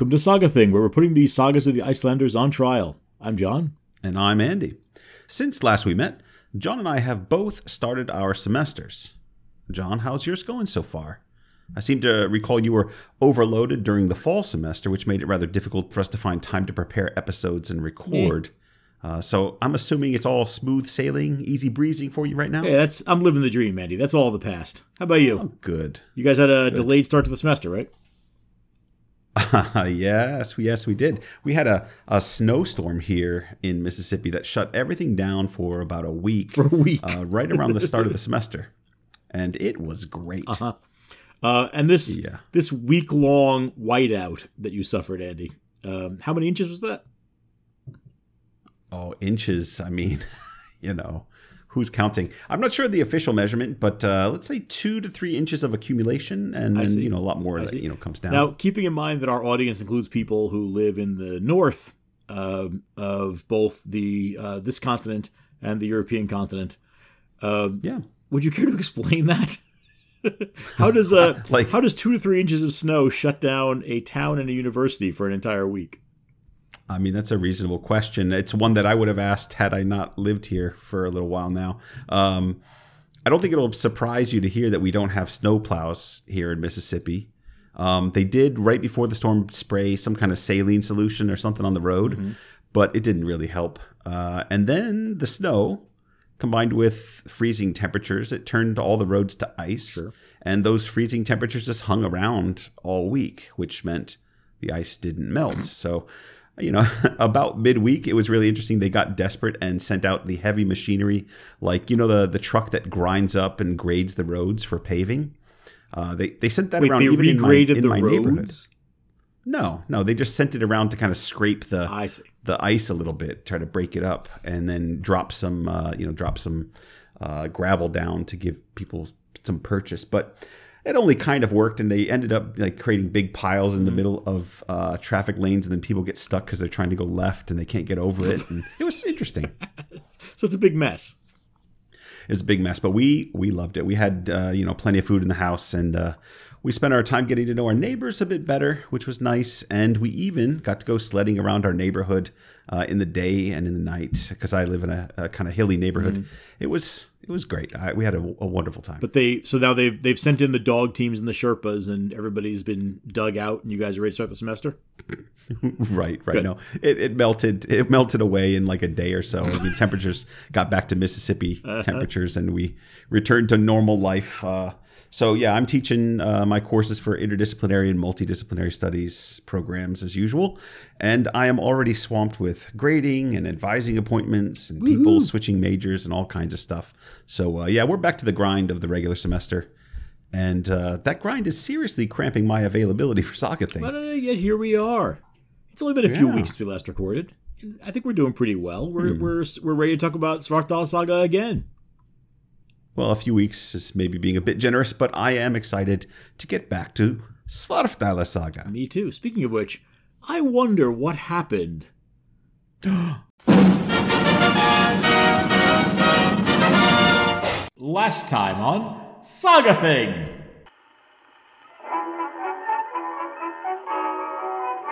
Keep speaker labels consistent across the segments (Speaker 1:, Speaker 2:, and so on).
Speaker 1: Welcome to Saga Thing, where we're putting the sagas of the Icelanders on trial. I'm John.
Speaker 2: And I'm Andy. Since last we met, John and I have both started our semesters. John, how's yours going so far? I seem to recall you were overloaded during the fall semester, which made it rather difficult for us to find time to prepare episodes and record. Uh, so I'm assuming it's all smooth sailing, easy breezing for you right now.
Speaker 1: Hey, that's I'm living the dream, Andy. That's all the past. How about you?
Speaker 2: Oh, good.
Speaker 1: You guys had a delayed start to the semester, right?
Speaker 2: yes, yes, we did. We had a, a snowstorm here in Mississippi that shut everything down for about a week.
Speaker 1: For a week.
Speaker 2: uh, right around the start of the semester, and it was great.
Speaker 1: Uh-huh. Uh, and this
Speaker 2: Yeah.
Speaker 1: this week long whiteout that you suffered, Andy. Um, how many inches was that?
Speaker 2: Oh, inches. I mean, you know, who's counting? I'm not sure the official measurement, but uh, let's say two to three inches of accumulation, and then you know a lot more that you know comes down.
Speaker 1: Now, keeping in mind that our audience includes people who live in the north um, of both the uh, this continent and the European continent, um,
Speaker 2: yeah,
Speaker 1: would you care to explain that? how does uh,
Speaker 2: Like-
Speaker 1: how does two to three inches of snow shut down a town and a university for an entire week?
Speaker 2: I mean that's a reasonable question. It's one that I would have asked had I not lived here for a little while now. Um, I don't think it'll surprise you to hear that we don't have snowplows here in Mississippi. Um, they did right before the storm spray some kind of saline solution or something on the road, but it didn't really help. Uh, and then the snow, combined with freezing temperatures, it turned all the roads to ice. And those freezing temperatures just hung around all week, which meant the ice didn't melt. So, you know, about midweek, it was really interesting. They got desperate and sent out the heavy machinery, like you know the the truck that grinds up and grades the roads for paving. Uh, they they sent that
Speaker 1: Wait,
Speaker 2: around
Speaker 1: they
Speaker 2: even in my,
Speaker 1: regraded
Speaker 2: in
Speaker 1: the roads.
Speaker 2: No, no, they just sent it around to kind of scrape the the ice a little bit, try to break it up, and then drop some, uh, you know, drop some uh, gravel down to give people some purchase. But it only kind of worked, and they ended up like creating big piles in the middle of uh, traffic lanes, and then people get stuck because they're trying to go left and they can't get over it. And it was interesting.
Speaker 1: So it's a big mess.
Speaker 2: it's a big mess, but we we loved it. We had uh, you know plenty of food in the house, and uh, we spent our time getting to know our neighbors a bit better, which was nice. And we even got to go sledding around our neighborhood uh, in the day and in the night because I live in a, a kind of hilly neighborhood. It was it was great. I, we had a, a wonderful time.
Speaker 1: But they so now they've they've sent in the dog teams and the Sherpas, and everybody's been dug out, and you guys are ready to start the semester.
Speaker 2: right, right.
Speaker 1: Good.
Speaker 2: No, it, it melted. It melted away in like a day or so. I mean, temperatures got back to Mississippi temperatures, and we returned to normal life. Uh, so yeah, I'm teaching uh, my courses for interdisciplinary and multidisciplinary studies programs as usual, and I am already swamped with grading and advising appointments and people switching majors and all kinds of stuff. So uh, yeah, we're back to the grind of the regular semester. And uh, that grind is seriously cramping my availability for Saga Thing.
Speaker 1: But uh, yet here we are. It's only been a few weeks since we last recorded. I think we're doing pretty well. We're
Speaker 2: Hmm.
Speaker 1: we're we're ready to talk about Svarfdaela Saga again.
Speaker 2: Well, a few weeks is maybe being a bit generous, but I am excited to get back to Svarfdaela Saga.
Speaker 1: Me too. Speaking of which, I wonder what happened. Last time on Saga Thing.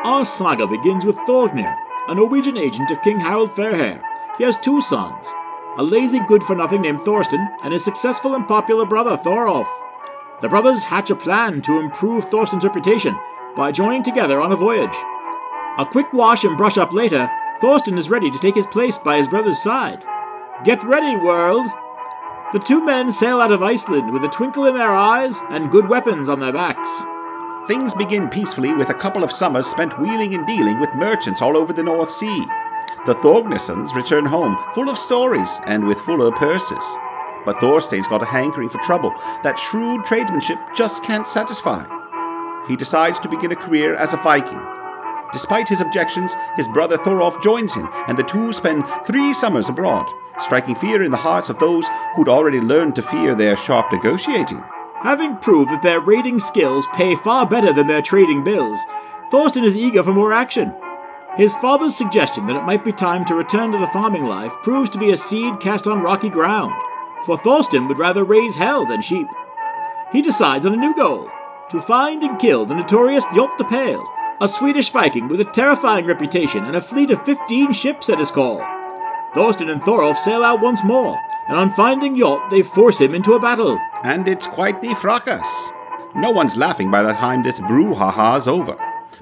Speaker 1: Our saga begins with Thorgnir, a Norwegian agent of King Harald Fairhair. He has two sons, a lazy good for nothing named Thorstein, and his successful and popular brother Thorolf. The brothers hatch a plan to improve Thorstein's reputation by joining together on a voyage. A quick wash and brush up later, Thorstein is ready to take his place by his brother's side. Get ready, world! The two men sail out of Iceland with a twinkle in their eyes and good weapons on their backs.
Speaker 2: Things begin peacefully with a couple of summers spent wheeling and dealing with merchants all over the North Sea. The Thorgnisons return home full of stories and with fuller purses. But Thorstein's got a hankering for trouble that shrewd tradesmanship just can't satisfy. He decides to begin a career as a Viking. Despite his objections, his brother Thorolf joins him, and the two spend three summers abroad, striking fear in the hearts of those who'd already learned to fear their sharp negotiating.
Speaker 1: Having proved that their raiding skills pay far better than their trading bills, Thorstein is eager for more action. His father's suggestion that it might be time to return to the farming life proves to be a seed cast on rocky ground, for Thorstein would rather raise hell than sheep. He decides on a new goal to find and kill the notorious Ljot the Pale, a Swedish Viking with a terrifying reputation and a fleet of 15 ships at his call. Thorstein and Thorolf sail out once more, and on finding Ljot, they force him into a battle.
Speaker 2: And it's quite the fracas. No one's laughing by the time this brouhaha's over.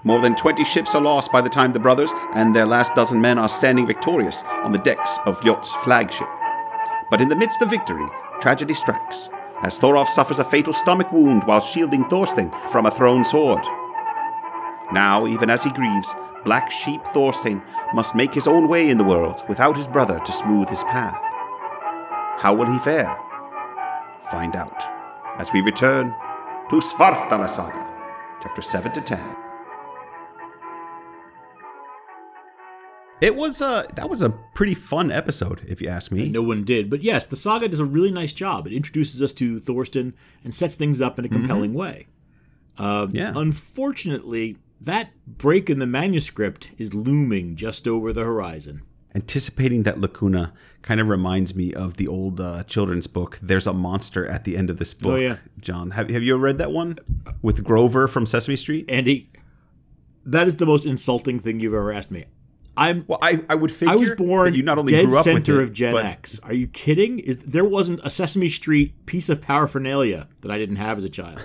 Speaker 2: More than 20 ships are lost by the time the brothers and their last dozen men are standing victorious on the decks of Ljot's flagship. But in the midst of victory, tragedy strikes, as Thorolf suffers a fatal stomach wound while shielding Thorstein from a thrown sword. Now, even as he grieves, Black Sheep Thorstein must make his own way in the world without his brother to smooth his path. How will he fare? Find out as we return to Svarfdaela Saga, chapter 7 to 10. It was a that was a pretty fun episode, if you ask me.
Speaker 1: No one did, but yes, the saga does a really nice job. It introduces us to Thorstein and sets things up in a compelling way. Uh,
Speaker 2: Yeah.
Speaker 1: Unfortunately, that break in the manuscript is looming just over the horizon.
Speaker 2: Anticipating that lacuna kind of reminds me of the old uh, children's book. There's a monster at the end of this book.
Speaker 1: Oh, yeah.
Speaker 2: John, have have you ever read that one with Grover from Sesame Street?
Speaker 1: Andy, that is the most insulting thing you've ever asked me. I'm
Speaker 2: Well, I, I would figure
Speaker 1: I was born
Speaker 2: you not only
Speaker 1: dead
Speaker 2: grew up
Speaker 1: center
Speaker 2: with it,
Speaker 1: of Gen X. Are you kidding? Is there wasn't a Sesame Street piece of paraphernalia that I didn't have as a child?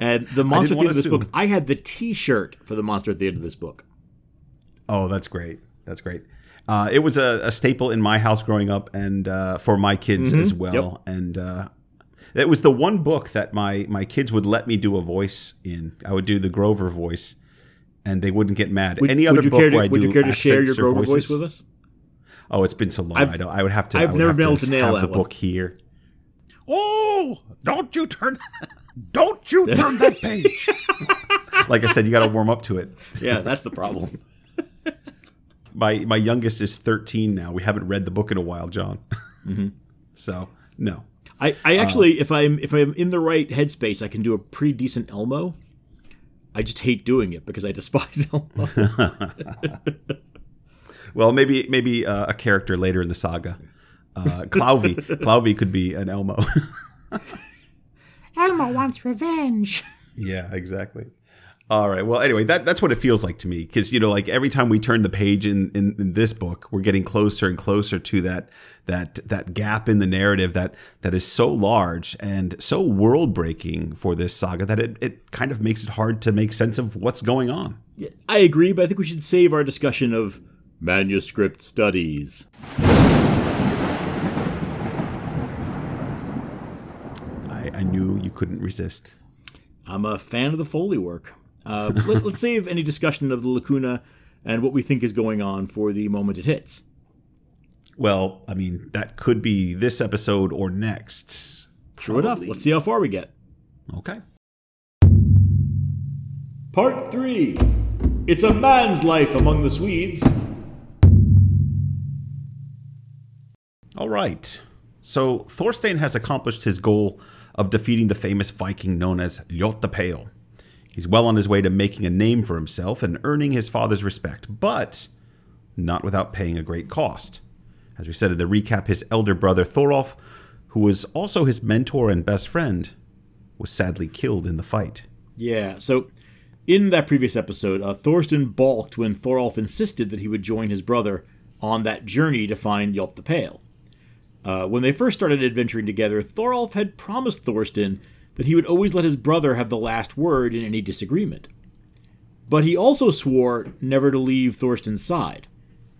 Speaker 1: And the monster at the end of this book. I had the T-shirt for the monster at the end of this book.
Speaker 2: Oh, that's great. That's great. Uh, it was a, a staple in my house growing up, and uh, for my kids as well. And uh, it was the one book that my my kids would let me do a voice in. I would do the Grover voice, and they wouldn't get mad. Would, Any other
Speaker 1: would you
Speaker 2: book
Speaker 1: care to,
Speaker 2: where I
Speaker 1: would
Speaker 2: do
Speaker 1: you care to share your
Speaker 2: accents
Speaker 1: Grover
Speaker 2: voices-
Speaker 1: voice with us?
Speaker 2: Oh, it's been so long. I don't. I would have to.
Speaker 1: I've
Speaker 2: would
Speaker 1: never
Speaker 2: have
Speaker 1: been able to nail
Speaker 2: have
Speaker 1: that
Speaker 2: the
Speaker 1: one.
Speaker 2: book here.
Speaker 3: Oh, don't you turn, don't you turn that page.
Speaker 2: Like I said, you got to warm up to it.
Speaker 1: Yeah, that's the problem.
Speaker 2: My my youngest is thirteen now. We haven't read the book in a while, John.
Speaker 1: Mm-hmm.
Speaker 2: so no.
Speaker 1: I, I actually, if I'm if I'm in the right headspace, I can do a pretty decent Elmo. I just hate doing it because I despise Elmo.
Speaker 2: Well, maybe maybe uh, a character later in the saga. Uh, Klaufi, Klaufi could be an Elmo.
Speaker 3: Elmo wants revenge.
Speaker 2: yeah, exactly. All right. Well, anyway, that that's what it feels like to me because you know, like every time we turn the page in, in in this book, we're getting closer and closer to that that that gap in the narrative that that is so large and so world breaking for this saga that it it kind of makes it hard to make sense of what's going on.
Speaker 1: I agree, but I think we should save our discussion of manuscript studies.
Speaker 2: I, I knew you couldn't resist.
Speaker 1: I'm a fan of the Foley work. Uh, let, let's save any discussion of the lacuna and what we think is going on for the moment it hits.
Speaker 2: Well, I mean, that could be this episode or next.
Speaker 1: True enough. Let's see how far we get.
Speaker 2: Okay.
Speaker 1: Part 3 It's a man's life among the Swedes.
Speaker 2: All right. So Thorstein has accomplished his goal of defeating the famous Viking known as Ljot the Pale. He's well on his way to making a name for himself and earning his father's respect, but not without paying a great cost. As we said in the recap, his elder brother Thorolf, who was also his mentor and best friend, was sadly killed in the fight.
Speaker 1: Yeah, so in that previous episode, uh, Thorstein balked when Thorolf insisted that he would join his brother on that journey to find Ljot the Pale. Uh, when they first started adventuring together, Thorolf had promised Thorstein that he would always let his brother have the last word in any disagreement. But he also swore never to leave Thorstein's side.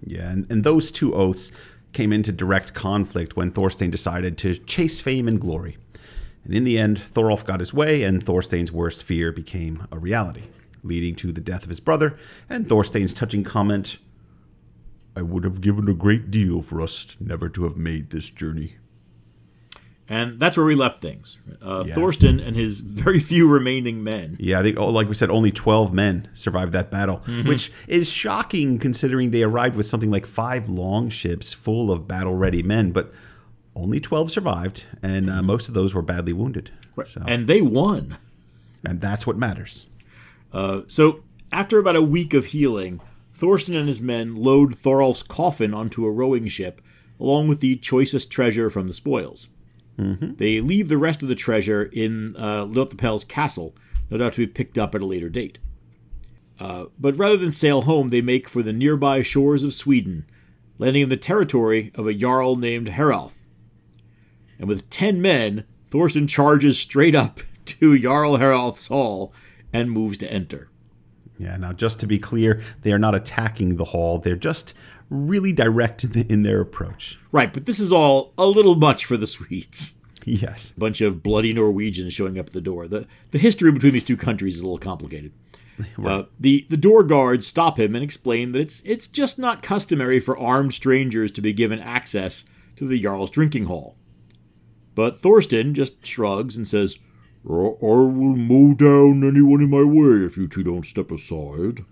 Speaker 2: Yeah, and, and those two oaths came into direct conflict when Thorstein decided to chase fame and glory. And in the end, Thorolf got his way, and Thorstein's worst fear became a reality, leading to the death of his brother and Thorstein's touching comment I would have given a great deal for us never to have made this journey.
Speaker 1: And that's where we left things. Uh,
Speaker 2: Yeah.
Speaker 1: Thorstein and his very few remaining men.
Speaker 2: Yeah, I think, oh, like we said, only 12 men survived that battle, which is shocking considering they arrived with something like five long ships full of battle ready men, but only 12 survived, and uh, most of those were badly wounded. So,
Speaker 1: And they won.
Speaker 2: and that's what matters.
Speaker 1: So, after about a week of healing, Thorstein and his men load Thorolf's coffin onto a rowing ship, along with the choicest treasure from the spoils. They leave the rest of the treasure in uh, Lothapel's castle, no doubt to be picked up at a later date. Uh, but rather than sail home, they make for the nearby shores of Sweden, landing in the territory of a jarl named Heralf. And with ten men, Thorstein charges straight up to Jarl Heralf's hall and moves to enter.
Speaker 2: Yeah, now just to be clear, they are not attacking the hall. They're just really direct in, in their approach.
Speaker 1: Right, but this is all a little much for the Swedes.
Speaker 2: Yes.
Speaker 1: A bunch of bloody Norwegians showing up at the door. The, the history between these two countries is a little complicated. Uh, the the door guards stop him and explain that it's it's just not customary for armed strangers to be given access to the Jarl's drinking hall. But Thorstein just shrugs and says, I will mow down anyone in my way if you two don't step aside.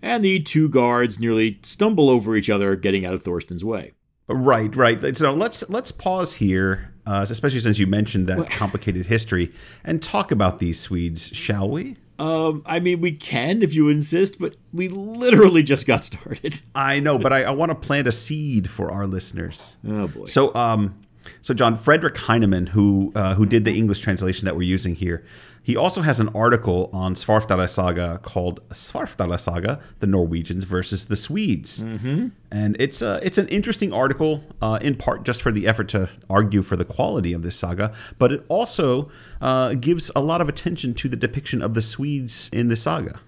Speaker 1: And the two guards nearly stumble over each other, getting out of Thorstein's way.
Speaker 2: Right, right. So let's let's pause here, uh, especially since you mentioned that complicated history, and talk about these Swedes, shall we?
Speaker 1: Um, I mean, we can if you insist, but we literally just got started.
Speaker 2: I know, but I, I want to plant a seed for our listeners.
Speaker 1: Oh boy.
Speaker 2: So, um, so John Frederick Heinemann, who uh, who did the English translation that we're using here, he also has an article on Svarfdaela Saga called Svarfdaela Saga: The Norwegians versus the Swedes, mm-hmm. and it's uh, it's an interesting article uh, in part just for the effort to argue for the quality of this saga, but it also uh, gives a lot of attention to the depiction of the Swedes in the saga.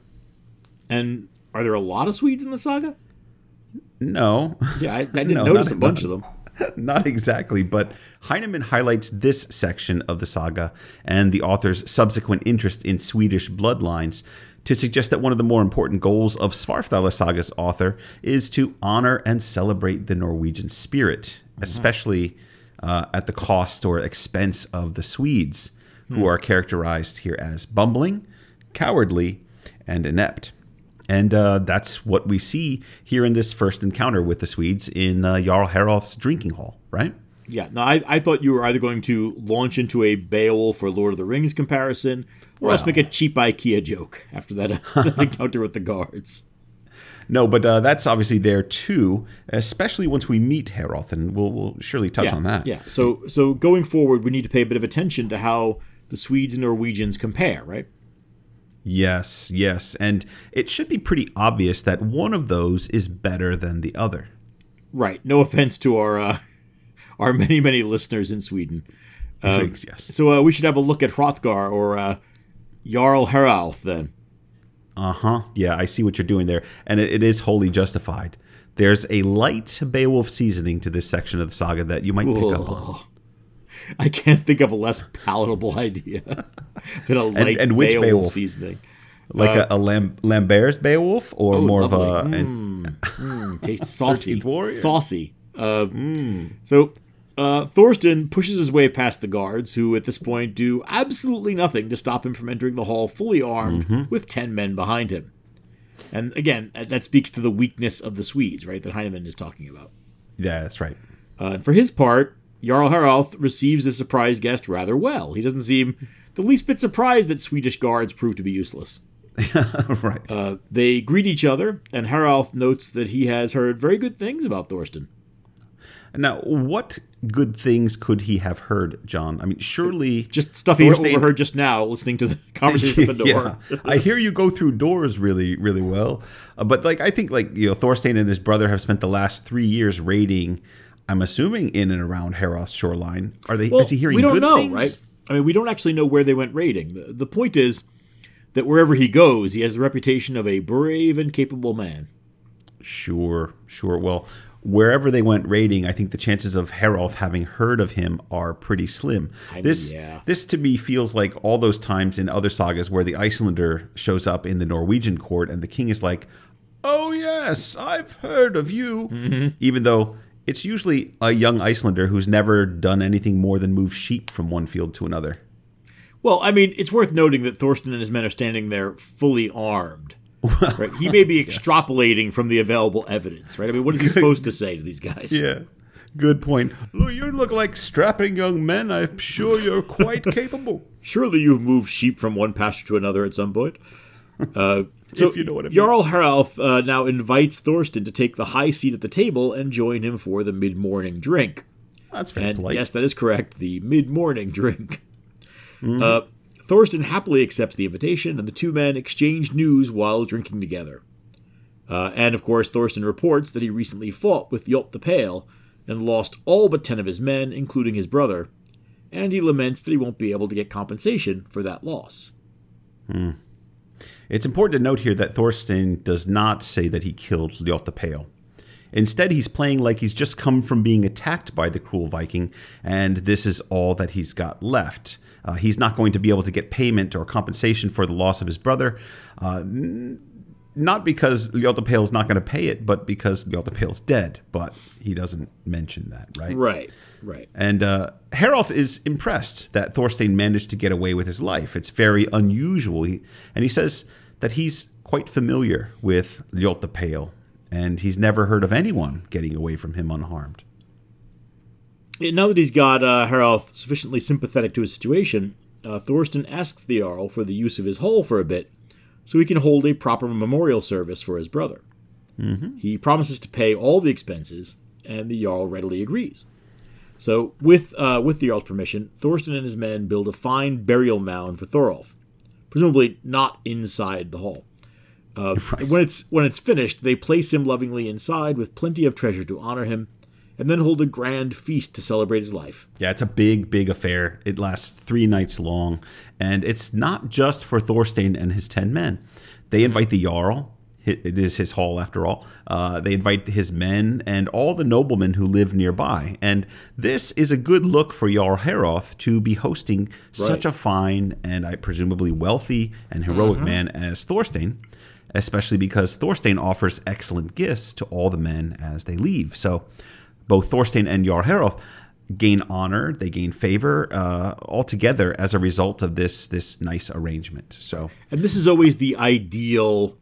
Speaker 1: And are there a lot of Swedes in the saga?
Speaker 2: No,
Speaker 1: Yeah, I, I didn't
Speaker 2: No,
Speaker 1: notice
Speaker 2: not-
Speaker 1: a bunch
Speaker 2: not-
Speaker 1: of them.
Speaker 2: Not exactly, but Heinemann highlights this section of the saga and the author's subsequent interest in Swedish bloodlines to suggest that one of the more important goals of Svarfdaela Saga's author is to honor and celebrate the Norwegian spirit, especially uh, at the cost or expense of the Swedes, who are characterized here as bumbling, cowardly, and inept. And uh, that's what we see here in this first encounter with the Swedes in uh, Jarl Haralf's drinking hall, right?
Speaker 1: Yeah, no, I, I thought you were either going to launch into a Beowulf or Lord of the Rings comparison, or else make a cheap IKEA joke after that, that encounter with the guards.
Speaker 2: No, but uh, that's obviously there too, especially once we meet Haralth, and we'll, we'll surely touch
Speaker 1: yeah,
Speaker 2: on that.
Speaker 1: Yeah, so so going forward, we need to pay a bit of attention to how the Swedes and Norwegians compare, right?
Speaker 2: Yes, yes. And it should be pretty obvious that one of those is better than the other.
Speaker 1: Right. No offense to our uh, our many many listeners in Sweden.
Speaker 2: Uh, yes.
Speaker 1: So uh, we should have a look at Hrothgar or uh, Jarl Haralth then.
Speaker 2: Uh huh. Yeah, I see what you're doing there. And it, it is wholly justified. There's a light Beowulf seasoning to this section of the saga that you might pick up on.
Speaker 1: I can't think of a less palatable idea than a light
Speaker 2: and which
Speaker 1: Beowulf,
Speaker 2: Beowulf?
Speaker 1: seasoning.
Speaker 2: Like a, a Lam- Lambert's Beowulf or
Speaker 1: Oh,
Speaker 2: more of a.
Speaker 1: lovely.
Speaker 2: An,
Speaker 1: Mm, tastes saucy. Saucy. Uh, So uh, Thorstein pushes his way past the guards, who at this point do absolutely nothing to stop him from entering the hall fully armed
Speaker 2: Mm-hmm.
Speaker 1: with ten men behind him. And again, that that speaks to the weakness of the Swedes, right? That Heinemann is talking about.
Speaker 2: yeah, that's right.
Speaker 1: Uh, and for his part, Jarl Haralth receives the surprise guest rather well. He doesn't seem the least bit surprised that Swedish guards prove to be useless.
Speaker 2: right.
Speaker 1: Uh, they greet each other, and Haralth notes that he has heard very good things about Thorstein.
Speaker 2: now, what good things could he have heard, John? I mean, surely.
Speaker 1: Just stuff he
Speaker 2: Thorstein-
Speaker 1: overheard just now, listening to the conversation at the door.
Speaker 2: yeah, I hear you go through doors really, really well. Uh, but like, I think like you know, Thorstein and his brother have spent the last three years raiding. I'm assuming in and around Haralth's shoreline. Are they?
Speaker 1: Well,
Speaker 2: is he hearing?
Speaker 1: we don't
Speaker 2: good
Speaker 1: know,
Speaker 2: things?
Speaker 1: right? I mean, we don't actually know where they went raiding. The, the point is that wherever he goes, he has the reputation of a brave and capable man.
Speaker 2: Sure, sure. Well, wherever they went raiding, I think the chances of Haralth having heard of him are pretty slim.
Speaker 1: mean,
Speaker 2: this,
Speaker 1: yeah.
Speaker 2: this to me feels like all those times in other sagas where the Icelander shows up in the Norwegian court and the king is like, "Oh yes, I've heard of you,"
Speaker 1: Mm-hmm.
Speaker 2: even though. It's usually a young Icelander who's never done anything more than move sheep from one field to another.
Speaker 1: Well, I mean, it's worth noting that Thorstein and his men are standing there fully armed. right? He may be extrapolating from the available evidence, right? I mean, what is he supposed to say to these guys?
Speaker 2: Yeah. Good point. You look like strapping young men. I'm sure you're quite capable.
Speaker 1: Surely you've moved sheep from one pasture to another at some point. Uh, so
Speaker 2: If you know what I mean.
Speaker 1: Jarl Haralth uh, now invites Thorstein to take the high seat at the table and join him for the mid-morning drink.
Speaker 2: That's very
Speaker 1: And
Speaker 2: polite.
Speaker 1: yes, that is correct. The mid-morning drink.
Speaker 2: Mm-hmm.
Speaker 1: Uh, Thorstein happily accepts the invitation, and the two men exchange news while drinking together. Uh, and of course, Thorstein reports that he recently fought with Ljot the Pale and lost all but ten of his men, including his brother, and he laments that he won't be able to get compensation for that loss.
Speaker 2: It's important to note here that Thorstein does not say that he killed Ljot the Pale. Instead, he's playing like he's just come from being attacked by the cruel Viking, and this is all that he's got left. Uh, he's not going to be able to get payment or compensation for the loss of his brother, uh, not because Ljot the Pale is not going to pay it, but because Ljot the Pale is dead. But he doesn't mention that, right?
Speaker 1: Right, right.
Speaker 2: And uh, Harolf is impressed that Thorstein managed to get away with his life. It's very unusual. He, and he says that he's quite familiar with Ljot the Pale, and he's never heard of anyone getting away from him unharmed.
Speaker 1: Now that he's got uh, Haralth sufficiently sympathetic to his situation, uh, Thorstein asks the Jarl for the use of his hall for a bit so he can hold a proper memorial service for his brother. He promises to pay all the expenses, and the Jarl readily agrees. So, with, uh, with the Jarl's permission, Thorstein and his men build a fine burial mound for Thorolf, presumably not inside the hall. Uh, When it's when it's finished, they place him lovingly inside with plenty of treasure to honor him, and then hold a grand feast to celebrate his life.
Speaker 2: Yeah, it's a big, big affair. It lasts three nights long, and it's not just for Thorstein and his ten men. They invite the Jarl. It is his hall, after all. Uh, they invite his men and all the noblemen who live nearby. And this is a good look for Jarl Haroth to be hosting such a fine and I presumably wealthy and heroic man as Thorstein, especially because Thorstein offers excellent gifts to all the men as they leave. So both Thorstein and Jarl Haroth gain honor, they gain favor uh, altogether as a result of this this nice arrangement. So
Speaker 1: And this is always the ideal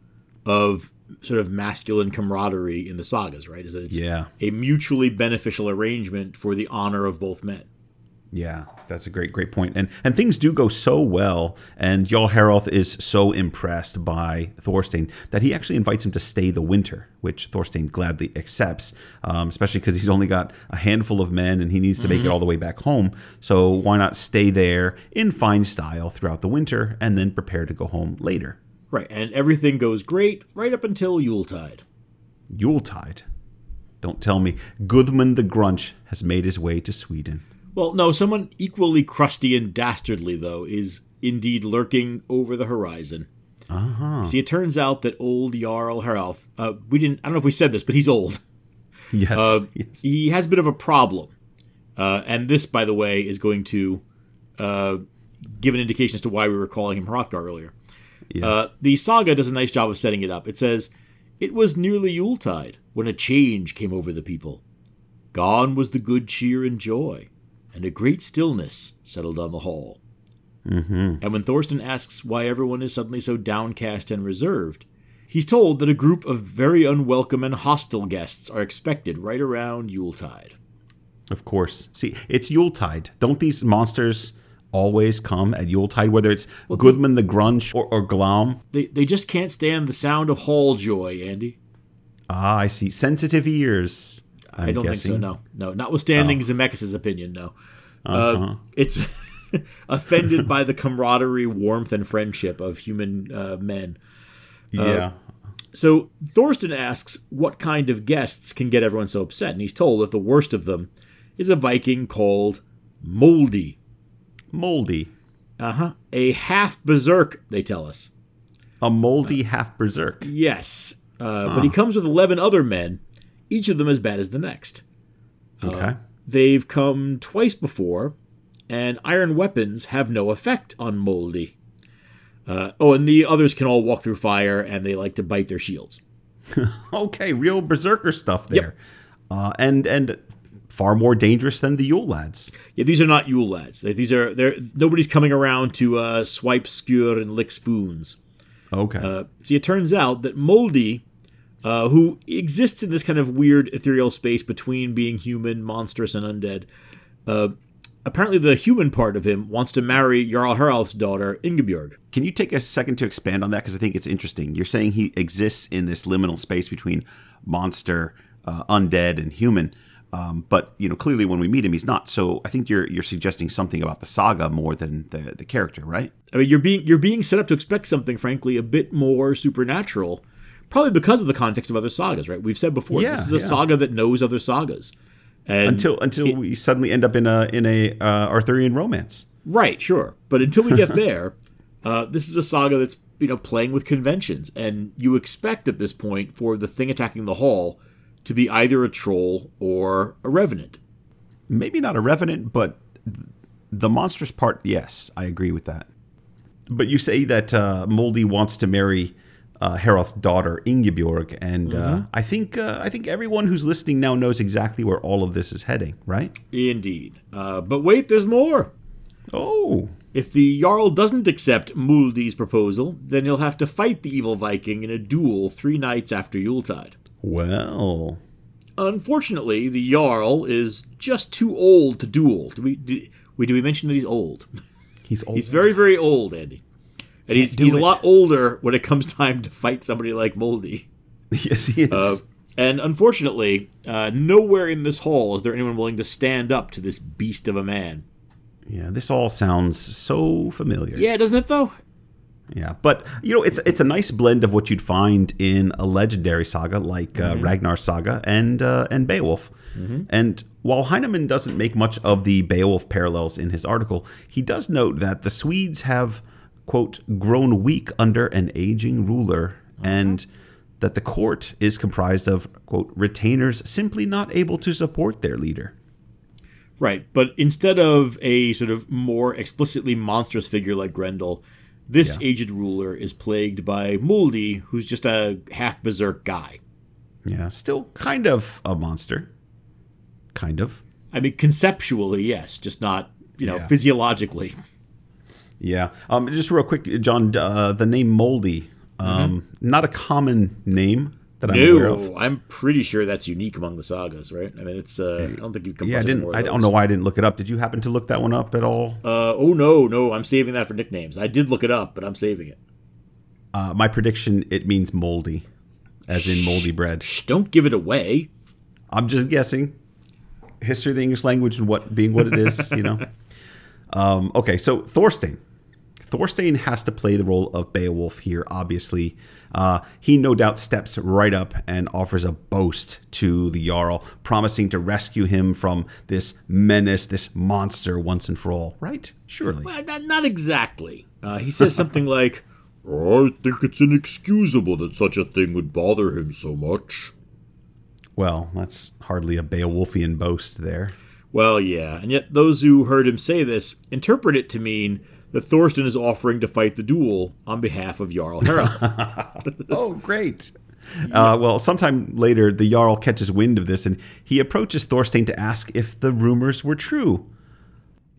Speaker 1: of sort of masculine camaraderie in the sagas, right? Is that it's
Speaker 2: Yeah.
Speaker 1: a mutually beneficial arrangement for the honor of both men.
Speaker 2: yeah, that's a great great point. And and things do go so well, and Jarl Haroth is so impressed by Thorstein that he actually invites him to stay the winter, which Thorstein gladly accepts, um, especially because he's only got a handful of men and he needs to make it all the way back home. So why not stay there in fine style throughout the winter and then prepare to go home later?
Speaker 1: Right. And everything goes great right up until Yuletide.
Speaker 2: Yuletide. Don't tell me Gudmund the Grunch has made his way to Sweden.
Speaker 1: Well, no, someone equally crusty and dastardly, though, is indeed lurking over the horizon. Uh-huh. See, it turns out that old Jarl Haralth, uh, we didn't, I don't know if we said this, but he's old.
Speaker 2: Yes.
Speaker 1: Uh,
Speaker 2: yes.
Speaker 1: He has a bit of a problem. Uh, and this, by the way, is going to uh, give an indication as to why we were calling him Hrothgar earlier.
Speaker 2: Yeah.
Speaker 1: Uh, the saga does a nice job of setting it up. It says, It was nearly Yuletide when a change came over the people. Gone was the good cheer and joy, and a great stillness settled on the hall. Mm-hmm. And when Thorstein asks why everyone is suddenly so downcast and reserved, he's told that a group of very unwelcome and hostile guests are expected right around Yuletide.
Speaker 2: Of course. See, it's Yuletide. Don't these monsters always come at Yuletide, whether it's Gudmund the Grunch or, or Glaum?
Speaker 1: They, they just can't stand the sound of hall joy, Andy.
Speaker 2: Ah, I see. Sensitive ears.
Speaker 1: I
Speaker 2: I'm
Speaker 1: don't
Speaker 2: guessing.
Speaker 1: think so. No, no. Notwithstanding Zemeckis' opinion, no. Uh, it's offended by the camaraderie, warmth, and friendship of human uh, men.
Speaker 2: Yeah.
Speaker 1: So Thorstein asks what kind of guests can get everyone so upset, and he's told that the worst of them is a Viking called Moldy.
Speaker 2: moldy.
Speaker 1: Uh huh. A half berserk, they tell us.
Speaker 2: A moldy half berserk.
Speaker 1: Yes, uh, but he comes with eleven other men, each of them as bad as the next.
Speaker 2: Okay.
Speaker 1: They've come twice before, and iron weapons have no effect on Moldy. Uh, oh, and the others can all walk through fire, and they like to bite their shields.
Speaker 2: okay, real berserker stuff there. Uh, and and far more dangerous than the Yule lads.
Speaker 1: Yeah, these are not Yule lads. These are they're nobody's coming around to uh, swipe, skewer, and lick spoons.
Speaker 2: Okay.
Speaker 1: Uh, see, it turns out that Moldy, uh, who exists in this kind of weird ethereal space between being human, monstrous, and undead, uh, apparently the human part of him wants to marry Jarl Harald's daughter, Ingebjorg.
Speaker 2: Can you take a second to expand on that? Because I think it's interesting. You're saying he exists in this liminal space between monster, uh, undead, and human. Um, but you know, clearly when we meet him, he's not. So I think you're you're suggesting something about the saga more than the the character, right?
Speaker 1: I mean, you're being you're being set up to expect something, frankly, a bit more supernatural, probably because of the context of other sagas, right? We've said before,
Speaker 2: Yeah,
Speaker 1: this is a
Speaker 2: yeah.
Speaker 1: saga that knows other sagas, and
Speaker 2: Until until we suddenly end up in a in a uh, Arthurian romance.
Speaker 1: Right, sure. But until we get there, uh, this is a saga that's you know playing with conventions, and you expect at this point for the thing attacking the hall to be either a troll or a revenant.
Speaker 2: maybe not a revenant, but the monstrous part, yes, I agree with that. But you say that uh, Moldy wants to marry uh, Haralth's daughter Ingebjorg, and uh, I think uh, I think everyone who's listening now knows exactly where all of this is heading, right?
Speaker 1: Indeed. Uh, but wait, there's more.
Speaker 2: Oh,
Speaker 1: If the Jarl doesn't accept Muldi's proposal, then he'll have to fight the evil Viking in a duel three nights after Yuletide.
Speaker 2: well,
Speaker 1: Unfortunately, the Jarl is just too old to duel. Do we, do, we, do we mention that he's old?
Speaker 2: he's old.
Speaker 1: He's very, very old, Andy. And he's,
Speaker 2: do
Speaker 1: he's a lot older when it comes time to fight somebody like Moldy.
Speaker 2: yes, he is.
Speaker 1: Uh, and unfortunately, uh, nowhere in this hall is there anyone willing to stand up to this beast of a man.
Speaker 2: yeah, this all sounds so familiar.
Speaker 1: Yeah, doesn't it, though?
Speaker 2: Yeah, but you know, it's it's a nice blend of what you'd find in a legendary saga like uh, Ragnar's saga and uh, and Beowulf. And while Heinemann doesn't make much of the Beowulf parallels in his article, he does note that the Swedes have quote grown weak under an aging ruler uh-huh. and that the court is comprised of quote retainers simply not able to support their leader.
Speaker 1: Right, but instead of a sort of more explicitly monstrous figure like Grendel, this
Speaker 2: Yeah.
Speaker 1: aged ruler is plagued by Muldy, who's just a half berserk guy.
Speaker 2: Yeah, still kind of a monster. Kind of.
Speaker 1: I mean, conceptually, yes, just not, you know,
Speaker 2: Yeah.
Speaker 1: physiologically.
Speaker 2: Yeah. Um, just real quick, John, uh, the name Moldy, um, not a common name that I'm aware of.
Speaker 1: I'm pretty sure that's unique among the sagas, right? I mean, it's. Uh, I don't think you've come
Speaker 2: Yeah, I didn't. I don't know why I didn't look it up. Did you happen to look that one up at all?
Speaker 1: Uh, oh no, no, I'm saving that for nicknames. I did look it up, but I'm saving it.
Speaker 2: Uh, my prediction: it means moldy, as in moldy bread.
Speaker 1: Shh, don't give it away.
Speaker 2: I'm just guessing. History of the English language and what being what it is, you know. Um, okay, so Thorstein. Thorstein has to play the role of Beowulf here, obviously. Uh, he no doubt steps right up and offers a boast to the Jarl, promising to rescue him from this menace, this monster once and for all. Right? Surely.
Speaker 1: Well, not, not exactly. Uh, he says something like, I think it's inexcusable that such a thing would bother him so much.
Speaker 2: Well, that's hardly a Beowulfian boast there.
Speaker 1: Well, yeah, and yet those who heard him say this interpret it to mean that Thorstein is offering to fight the duel on behalf of Jarl Harald.
Speaker 2: oh, great. Uh, well, sometime later, the Jarl catches wind of this and he approaches Thorstein to ask if the rumors were true.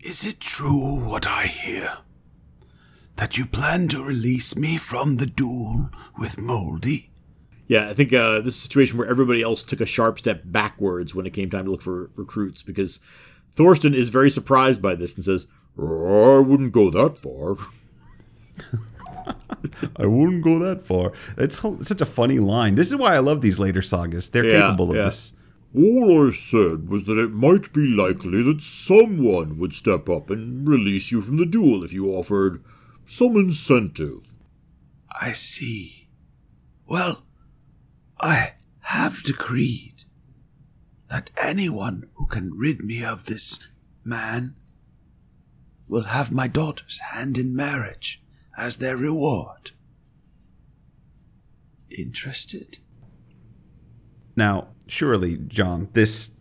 Speaker 3: Is it true what I hear? That you plan to release me from the duel with Moldy?
Speaker 1: yeah, I think uh, this is a situation where everybody else took a sharp step backwards when it came time to look for recruits because Thorstein is very surprised by this and says, I wouldn't go that far.
Speaker 2: I wouldn't go that far. It's such a funny line. This is why I love these later sagas. They're
Speaker 1: Yeah,
Speaker 2: capable of
Speaker 1: yeah.
Speaker 2: this.
Speaker 1: All I said was that it might be likely that someone would step up and release you from the duel if you offered some incentive.
Speaker 3: I see. Well, I have decreed that anyone who can rid me of this man will have my daughter's hand in marriage as their reward. Interested?
Speaker 2: Now, surely, John, this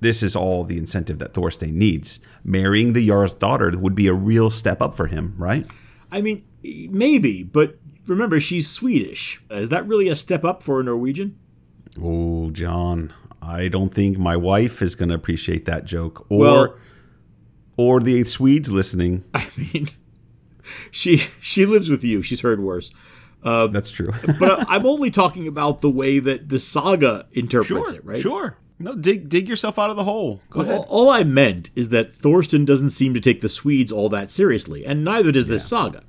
Speaker 2: this is all the incentive that Thorstein needs. Marrying the Jarl's daughter would be a real step up for him, right?
Speaker 1: I mean, maybe, but remember, she's Swedish. Is that really a step up for a Norwegian?
Speaker 2: Oh, John, I don't think my wife is going to appreciate that joke, or
Speaker 1: Well-
Speaker 2: or the Swedes listening.
Speaker 1: I mean, she she lives with you. She's heard worse.
Speaker 2: That's true.
Speaker 1: But I'm only talking about the way that the saga interprets it, right?
Speaker 2: sure. No, dig dig yourself out of the hole. Go
Speaker 1: All, all I meant is that Thorstein doesn't seem to take the Swedes all that seriously, and neither does this saga.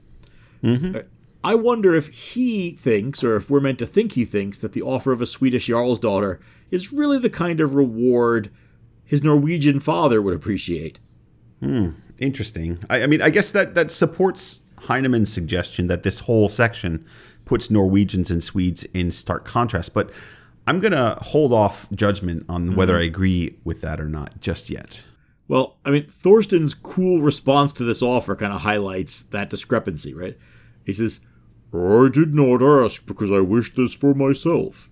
Speaker 1: Uh, I wonder if he thinks, or if we're meant to think he thinks, that the offer of a Swedish Jarl's daughter is really the kind of reward his Norwegian father would appreciate.
Speaker 2: Hmm, interesting. I, I mean, I guess that that supports Heinemann's suggestion that this whole section puts Norwegians and Swedes in stark contrast. But I'm gonna hold off judgment on hmm. whether I agree with that or not just yet.
Speaker 1: Well, I mean, Thorstein's cool response to this offer kind of highlights that discrepancy, right? He says,
Speaker 4: I did not ask because I wish this for myself.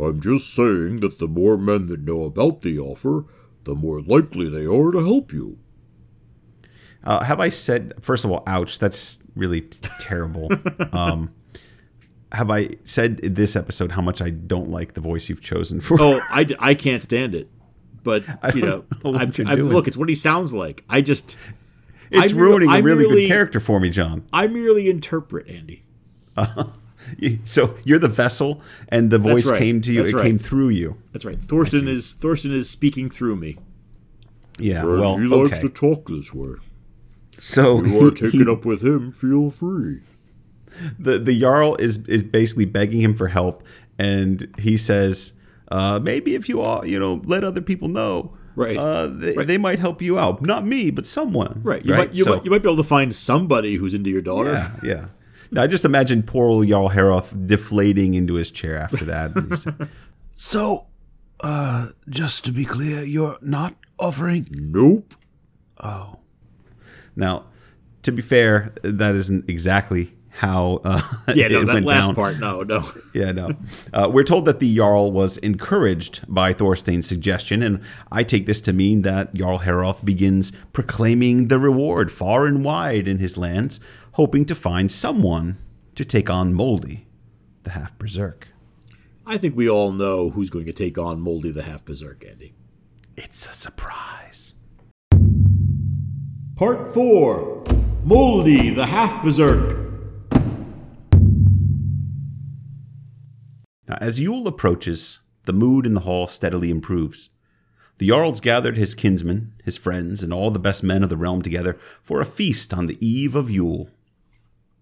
Speaker 4: I'm just saying that the more men that know about the offer, the more likely they are to help you.
Speaker 2: Uh, have I said first of all, ouch? That's really t- terrible. um, have I said in this episode how much I don't like the voice you've chosen for?
Speaker 1: "Oh, I, I can't stand it." But you know,
Speaker 2: know
Speaker 1: I'm, I'm- look, it's what he sounds like. I just,
Speaker 2: it's
Speaker 1: I merely-
Speaker 2: ruining a
Speaker 1: I
Speaker 2: really
Speaker 1: merely-
Speaker 2: good character for me, John.
Speaker 1: I merely interpret Andy.
Speaker 2: So you're the vessel, and the voice
Speaker 1: right.
Speaker 2: came to you.
Speaker 1: That's
Speaker 2: it
Speaker 1: right.
Speaker 2: came through you.
Speaker 1: That's right. Thorstein is Thorstein is speaking through me.
Speaker 2: Yeah.
Speaker 4: And
Speaker 2: well,
Speaker 4: he likes
Speaker 2: okay.
Speaker 4: to talk this way.
Speaker 2: So
Speaker 4: You are
Speaker 2: he-
Speaker 4: taking up with him, feel free.
Speaker 2: the the jarl is is basically begging him for help, and he says, uh, maybe if you all you know let other people know,
Speaker 1: Right.
Speaker 2: Uh, they,
Speaker 1: Right.
Speaker 2: they might help you out. Not me, but someone.
Speaker 1: Right. You might you,
Speaker 2: So-
Speaker 1: might you might be able to find somebody who's into your daughter.
Speaker 2: Yeah, yeah. Now, I just imagine poor old Jarl Haroth deflating into his chair after that.
Speaker 3: So, uh, just to be clear, you're not offering.
Speaker 4: Nope.
Speaker 2: Now, to be fair, that isn't exactly how uh,
Speaker 1: Yeah, no, that last
Speaker 2: down.
Speaker 1: part, no, no.
Speaker 2: Yeah, no. Uh, we're told that the Jarl was encouraged by Thorstein's suggestion, and I take this to mean that Jarl Haroth begins proclaiming the reward far and wide in his lands, hoping to find someone to take on Moldy, the half berserk.
Speaker 1: I think we all know who's going to take on Moldy the Half Berserk, Andy.
Speaker 2: It's a surprise.
Speaker 1: Part 4 Moldy the Half Berserk.
Speaker 2: Now, as Yule approaches, the mood in the hall steadily improves. The Jarl's gathered his kinsmen, his friends, and all the best men of the realm together for a feast on the eve of Yule.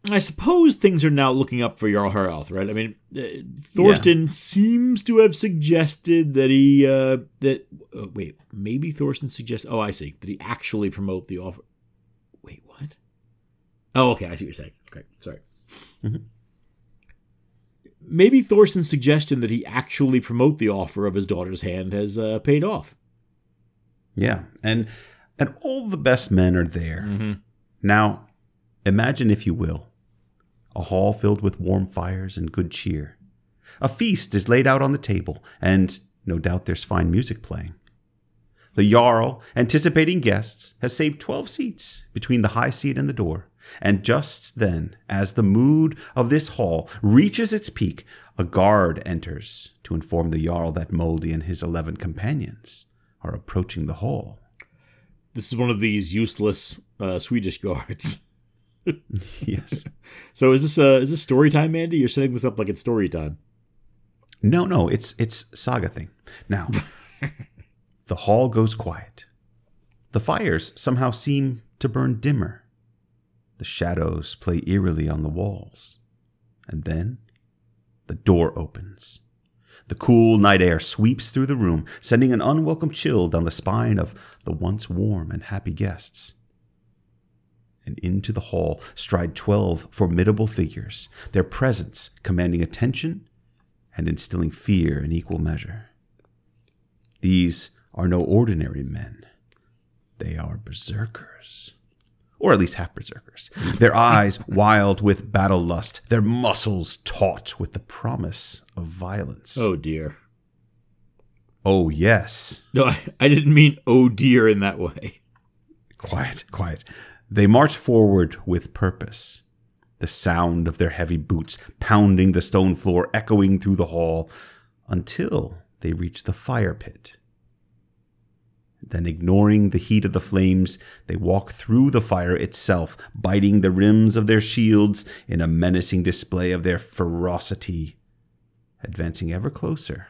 Speaker 1: I suppose things are now looking up for Jarl Haralth, right? I mean, uh, Thorstein seems to have suggested that he uh, that uh, wait, maybe Thorstein suggests. Oh, I see. That he actually promote the offer. Wait, what? Oh, okay. I see what you're saying. Okay, sorry. Maybe Thorstein's suggestion that he actually promote the offer of his daughter's hand has uh, paid off.
Speaker 2: Yeah, and and all the best men are there. Mm-hmm. Now, imagine if you will, a hall filled with warm fires and good cheer. A feast is laid out on the table, and no doubt there's fine music playing. The Jarl, anticipating guests, has saved twelve seats between the high seat and the door. And just then, as the mood of this hall reaches its peak, a guard enters to inform the Jarl that Moldy and his eleven companions are approaching the hall.
Speaker 1: This is one of these useless uh, Swedish guards.
Speaker 2: Yes.
Speaker 1: So is this uh, is this story time, Mandy? You're setting this up like it's story time.
Speaker 2: No, no, it's it's saga thing. Now, the hall goes quiet. The fires somehow seem to burn dimmer. The shadows play eerily on the walls. And then the door opens. The cool night air sweeps through the room, sending an unwelcome chill down the spine of the once warm and happy guests. And into the hall stride twelve formidable figures, their presence commanding attention and instilling fear in equal measure. These are no ordinary men. They are berserkers. Or at least half berserkers. Their eyes wild with battle lust, their muscles taut with the promise of violence.
Speaker 1: Oh dear.
Speaker 2: Oh, yes.
Speaker 1: No, I, I didn't mean oh dear in that way.
Speaker 2: Quiet, quiet. They march forward with purpose. The sound of their heavy boots pounding the stone floor echoing through the hall until they reach the fire pit. Then, ignoring the heat of the flames, they walk through the fire itself, biting the rims of their shields in a menacing display of their ferocity, advancing ever closer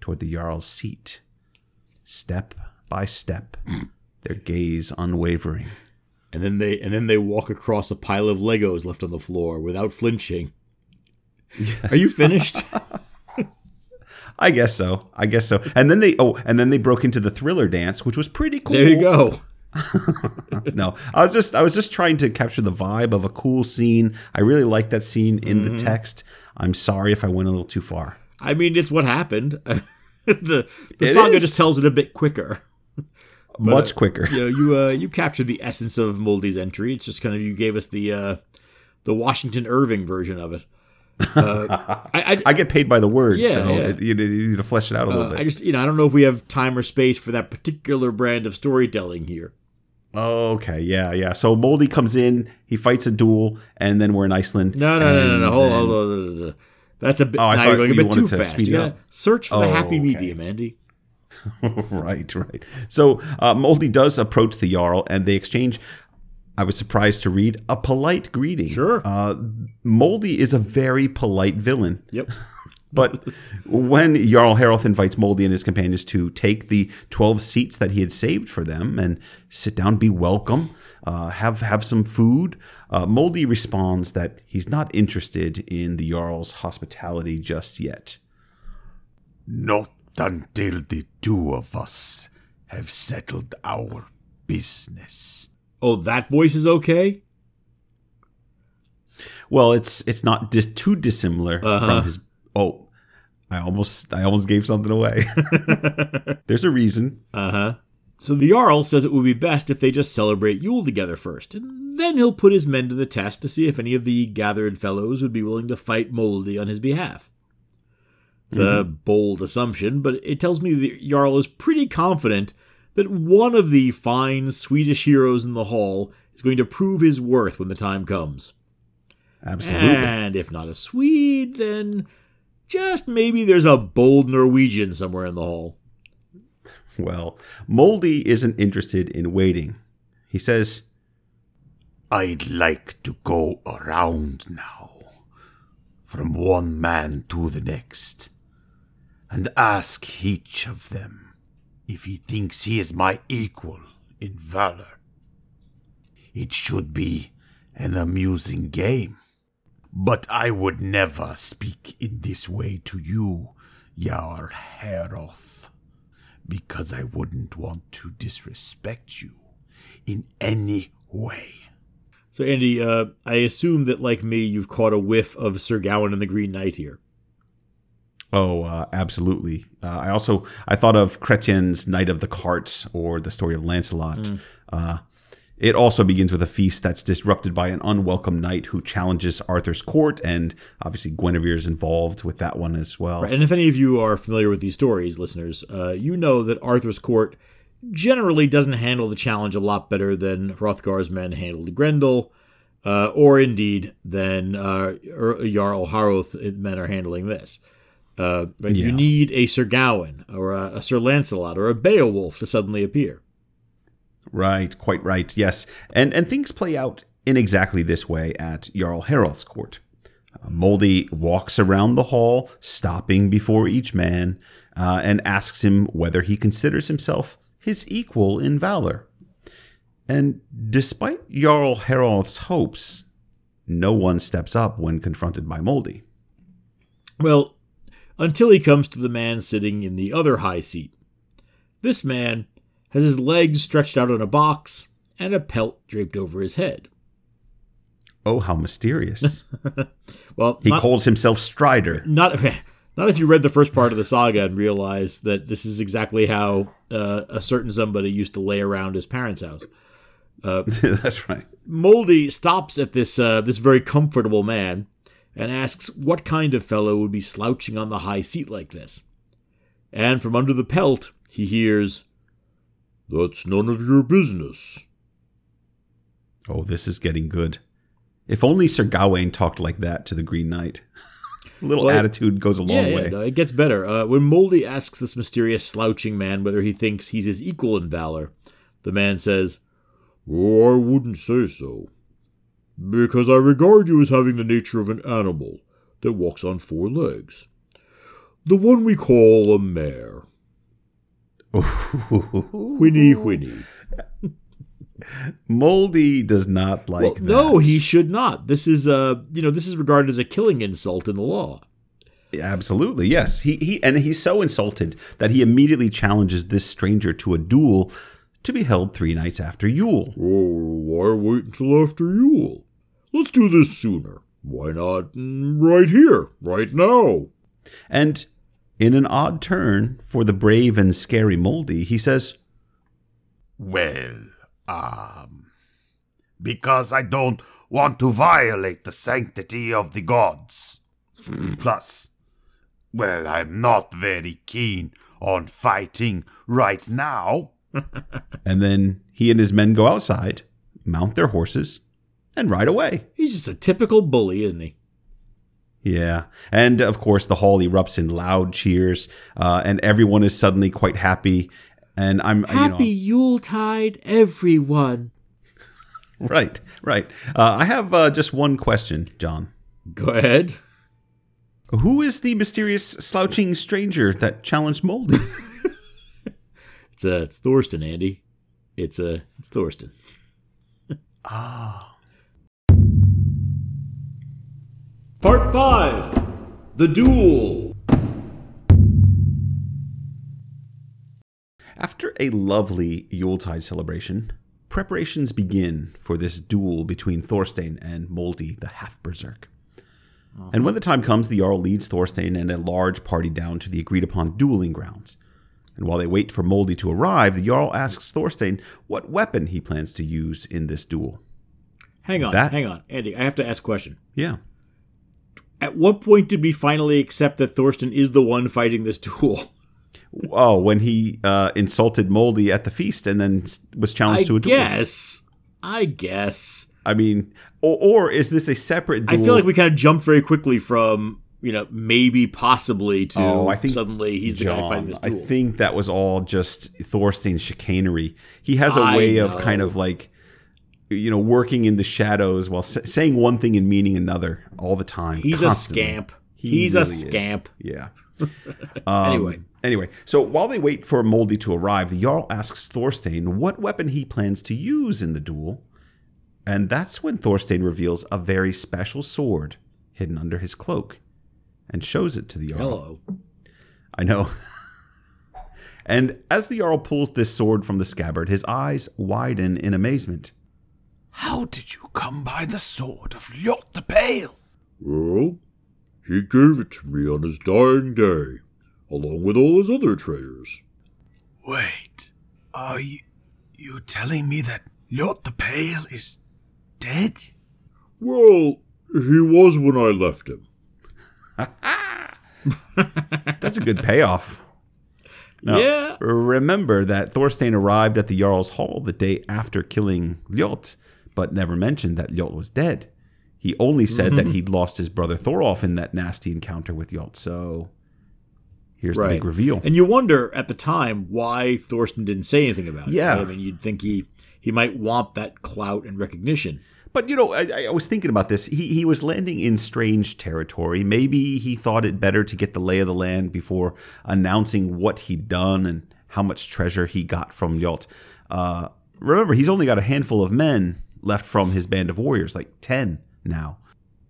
Speaker 2: toward the Jarl's seat, step by step, their gaze unwavering.
Speaker 1: And then they and then they walk across a pile of Legos left on the floor without flinching. Are you finished?
Speaker 2: I guess so. I guess so. And then they oh, and then they broke into the thriller dance, which was pretty cool.
Speaker 1: There you go.
Speaker 2: no, I was just I was just trying to capture the vibe of a cool scene. I really like that scene in
Speaker 1: Mm-hmm.
Speaker 2: the text. I'm sorry if I went a little too far.
Speaker 1: I mean, it's what happened. the the
Speaker 2: It
Speaker 1: saga
Speaker 2: is.
Speaker 1: just tells it a bit quicker.
Speaker 2: Much quicker.
Speaker 1: You know, you uh, you captured the essence of Moldy's entry. It's just kind of you gave us the uh, the Washington Irving version of it. Uh, I, I,
Speaker 2: I get paid by the word,
Speaker 1: Yeah,
Speaker 2: so
Speaker 1: yeah.
Speaker 2: It, you, need to flesh it out a little
Speaker 1: uh,
Speaker 2: bit.
Speaker 1: I just you know I don't know if we have time or space for that particular brand of storytelling here.
Speaker 2: okay, yeah, yeah. So Moldy comes in, he fights a duel, and then we're in Iceland.
Speaker 1: No, no, no, no, no. Hold, hold, hold, hold. That's a bit.
Speaker 2: Oh, I thought
Speaker 1: you're going a bit too
Speaker 2: to
Speaker 1: fast. You gotta search for the
Speaker 2: Oh,
Speaker 1: happy medium, Andy.
Speaker 2: right, right. So uh, Moldy does approach the Jarl, and they exchange. I was surprised to read a polite greeting.
Speaker 1: Sure.
Speaker 2: Uh, Moldy is a very polite villain.
Speaker 1: Yep.
Speaker 2: But when Jarl Haralth invites Moldy and his companions to take the 12 seats that he had saved for them and sit down, be welcome, uh, have, have some food, uh, Moldy responds that he's not interested in the Jarl's hospitality just yet.
Speaker 3: Not until the two of us have settled our business.
Speaker 1: Oh, that voice is okay.
Speaker 2: Well, it's it's not dis- too dissimilar from his. Oh, I almost I almost gave something away. There's a reason.
Speaker 1: Uh huh. So the Jarl says it would be best if they just celebrate Yule together first, and then he'll put his men to the test to see if any of the gathered fellows would be willing to fight Moldy on his behalf. It's a bold assumption, but it tells me the Jarl is pretty confident that one of the fine Swedish heroes in the hall is going to prove his worth when the time comes.
Speaker 2: Absolutely.
Speaker 1: And if not a Swede, then just maybe there's a bold Norwegian somewhere in the hall.
Speaker 2: Well, Moldy isn't interested in waiting. He says,
Speaker 3: I'd like to go around now, from one man to the next, and ask each of them if he thinks he is my equal in valor. It should be an amusing game, but I would never speak in this way to you, Jarl Heroth, because I wouldn't want to disrespect you in any way.
Speaker 1: So, Andy, uh, I assume that, like me, you've caught a whiff of Sir Gawain and the Green Knight here.
Speaker 2: "Oh, uh, absolutely." Uh, I also I thought of Chrétien's Knight of the Carts or the story of Lancelot. Uh, it also begins with a feast that's disrupted by an unwelcome knight who challenges Arthur's court, and obviously Guinevere is involved with that one as well.
Speaker 1: And if any of you are familiar with these stories, listeners, uh, you know that Arthur's court generally doesn't handle the challenge a lot better than Hrothgar's men handled Grendel, uh, or indeed than uh, Jarl Haroth men are handling this. Uh, right? You need a Sir Gawain or a, a Sir Lancelot or a Beowulf to suddenly appear.
Speaker 2: Right, quite right. Yes, and and things play out in exactly this way at Jarl Harald's court. Uh, Moldy walks around the hall, stopping before each man, uh, and asks him whether he considers himself his equal in valor. And despite Jarl Harald's hopes, no one steps up when confronted by Moldy.
Speaker 1: Well, until he comes to the man sitting in the other high seat. This man has his legs stretched out on a box and a pelt draped over his head.
Speaker 2: Oh, how mysterious!
Speaker 1: Well,
Speaker 2: He
Speaker 1: not,
Speaker 2: calls himself Strider.
Speaker 1: not not if you read the first part of the saga and realize that this is exactly how uh, a certain somebody used to lay around his parents' house.
Speaker 2: That's right.
Speaker 1: Moldy stops at this uh, this very comfortable man and asks what kind of fellow would be slouching on the high seat like this. And from under the pelt, he hears,
Speaker 4: That's none of your business.
Speaker 2: Oh, this is getting good. If only Sir Gawain talked like that to the Green Knight. A little
Speaker 1: Well,
Speaker 2: attitude goes a long
Speaker 1: yeah, yeah,
Speaker 2: way.
Speaker 1: no, it gets better. Uh, when Moldy asks this mysterious slouching man whether he thinks he's his equal in valor, the man says,
Speaker 4: Oh, I wouldn't say so. Because I regard you as having the nature of an animal that walks on four legs. The one we call a mare. Whinny whinny.
Speaker 2: Moldy does not like
Speaker 1: well,
Speaker 2: that.
Speaker 1: no, he should not. This is uh, you know, this is regarded as a killing insult in the law.
Speaker 2: Absolutely, yes. He he and he's so insulted that he immediately challenges this stranger to a duel to be held three nights after Yule.
Speaker 4: Oh, why wait until after Yule? Let's do this sooner. Why not mm, right here, right now?
Speaker 2: And in an odd turn for the brave and scary Moldy, he says,
Speaker 3: Well, um, because I don't want to violate the sanctity of the gods. Plus, well, I'm not very keen on fighting right now.
Speaker 2: and then he and his men go outside, mount their horses, and ride away.
Speaker 1: He's just a typical bully, isn't he?
Speaker 2: Yeah. And of course, the hall erupts in loud cheers, uh, and everyone is suddenly quite happy. And I'm
Speaker 1: Happy
Speaker 2: you know,
Speaker 1: Yuletide, everyone.
Speaker 2: right, right. Uh, I have uh, just one question, John.
Speaker 1: Go ahead.
Speaker 2: Who is the mysterious slouching stranger that challenged Moldy?
Speaker 1: It's uh, it's Thorstein, Andy. It's uh, it's Thorstein.
Speaker 2: Ah.
Speaker 1: Part five: The duel.
Speaker 2: After a lovely Yuletide celebration, preparations begin for this duel between Thorstein and Moldy, the half berserk. Uh-huh. And when the time comes, the Jarl leads Thorstein and a large party down to the agreed upon dueling grounds. And while they wait for Moldy to arrive, the Jarl asks Thorstein what weapon he plans to use in this duel.
Speaker 1: Hang on,
Speaker 2: That-
Speaker 1: hang on, Andy. I have to ask a question.
Speaker 2: Yeah.
Speaker 1: At what point did we finally accept that Thorstein is the one fighting this duel?
Speaker 2: Oh, when he uh, insulted Moldy at the feast and then was
Speaker 1: I
Speaker 2: challenged to a duel.
Speaker 1: guess. I guess.
Speaker 2: I mean, or, or is this a separate
Speaker 1: I feel like we kind of jumped very quickly from you know maybe possibly to
Speaker 2: Oh, I think
Speaker 1: suddenly he's the guy fighting this duel.
Speaker 2: I think that was all just Thorstein's chicanery. He has a
Speaker 1: I
Speaker 2: way of kind of like, you know, working in the shadows while sa- saying one thing and meaning another all the time.
Speaker 1: he's
Speaker 2: constantly.
Speaker 1: a scamp.
Speaker 2: He
Speaker 1: he's a
Speaker 2: really is.
Speaker 1: scamp.
Speaker 2: Yeah. Um,
Speaker 1: Anyway.
Speaker 2: Anyway, so while they wait for Moldy to arrive, the Jarl asks Thorstein what weapon he plans to use in the duel. And that's when Thorstein reveals a very special sword hidden under his cloak and shows it to the Jarl.
Speaker 1: Hello.
Speaker 2: I know. and as the Jarl pulls this sword from the scabbard, his eyes widen in amazement.
Speaker 3: How did you come by the sword of Ljot the Pale?
Speaker 4: Well, he gave it to me on his dying day, along with all his other treasures.
Speaker 3: Wait, are you, you telling me that Ljot the Pale is dead?
Speaker 4: Well, he was when I left him.
Speaker 2: That's a good payoff. Now,
Speaker 1: Yeah.
Speaker 2: Remember that Thorstein arrived at the Jarl's Hall the day after killing Ljot, but never mentioned that Ljot was dead. He only said that he'd lost his brother Thorolf in that nasty encounter with Ljot. So here's the big reveal.
Speaker 1: And you wonder at the time why Thorstein didn't say anything about it.
Speaker 2: Yeah.
Speaker 1: right? I mean, you'd think he he might want that clout and recognition.
Speaker 2: But you know, I, I was thinking about this. He he was landing in strange territory. Maybe he thought it better to get the lay of the land before announcing what he'd done and how much treasure he got from Ljot. Uh, remember, he's only got a handful of men left from his band of warriors, like ten now.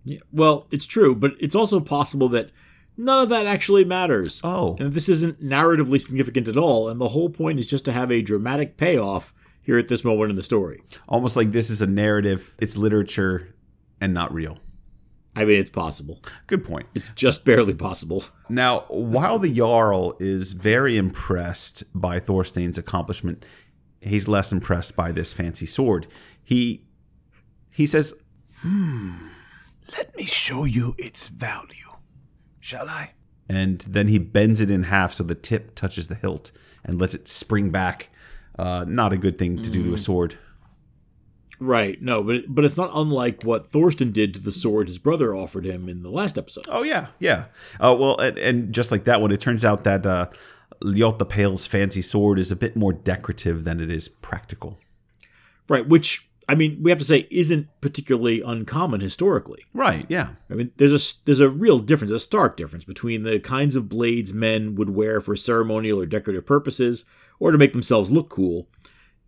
Speaker 1: Yeah. Well, it's true, but it's also possible that none of that actually matters.
Speaker 2: Oh.
Speaker 1: And this isn't narratively significant at all, and the whole point is just to have a dramatic payoff here at this moment in the story.
Speaker 2: Almost like this is a narrative. It's literature and not real.
Speaker 1: I mean, it's possible.
Speaker 2: Good point.
Speaker 1: It's just barely possible.
Speaker 2: Now, while the Jarl is very impressed by Thorstein's accomplishment, he's less impressed by this fancy sword. He he says,
Speaker 3: Let me show you its value. Shall I?
Speaker 2: and then he bends it in half so the tip touches the hilt and lets it spring back. Uh, not a good thing to do to a sword.
Speaker 1: Right. No, but but it's not unlike what Thorstein did to the sword his brother offered him in the last episode.
Speaker 2: Oh yeah, yeah. Uh, well, and, and just like that one, it turns out that uh, Ljot the Pale's fancy sword is a bit more decorative than it is practical.
Speaker 1: Right, which I mean, we have to say isn't particularly uncommon historically.
Speaker 2: Right. Yeah.
Speaker 1: I mean, there's a there's a real difference, a stark difference between the kinds of blades men would wear for ceremonial or decorative purposes or to make themselves look cool,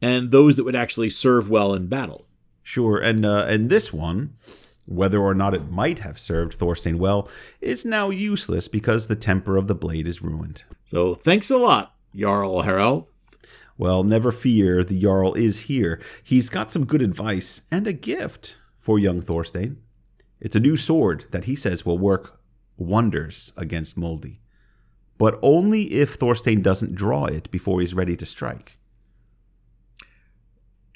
Speaker 1: and those that would actually serve well in battle.
Speaker 2: Sure, and uh, and this one, Whether or not it might have served Thorstein well is now useless because the temper of the blade is ruined.
Speaker 1: So thanks a lot, Jarl Harald.
Speaker 2: Well, never fear, the Jarl is here. He's got some good advice and a gift for young Thorstein. It's a new sword that he says will work wonders against Moldy, but only if Thorstein doesn't draw it before he's ready to strike.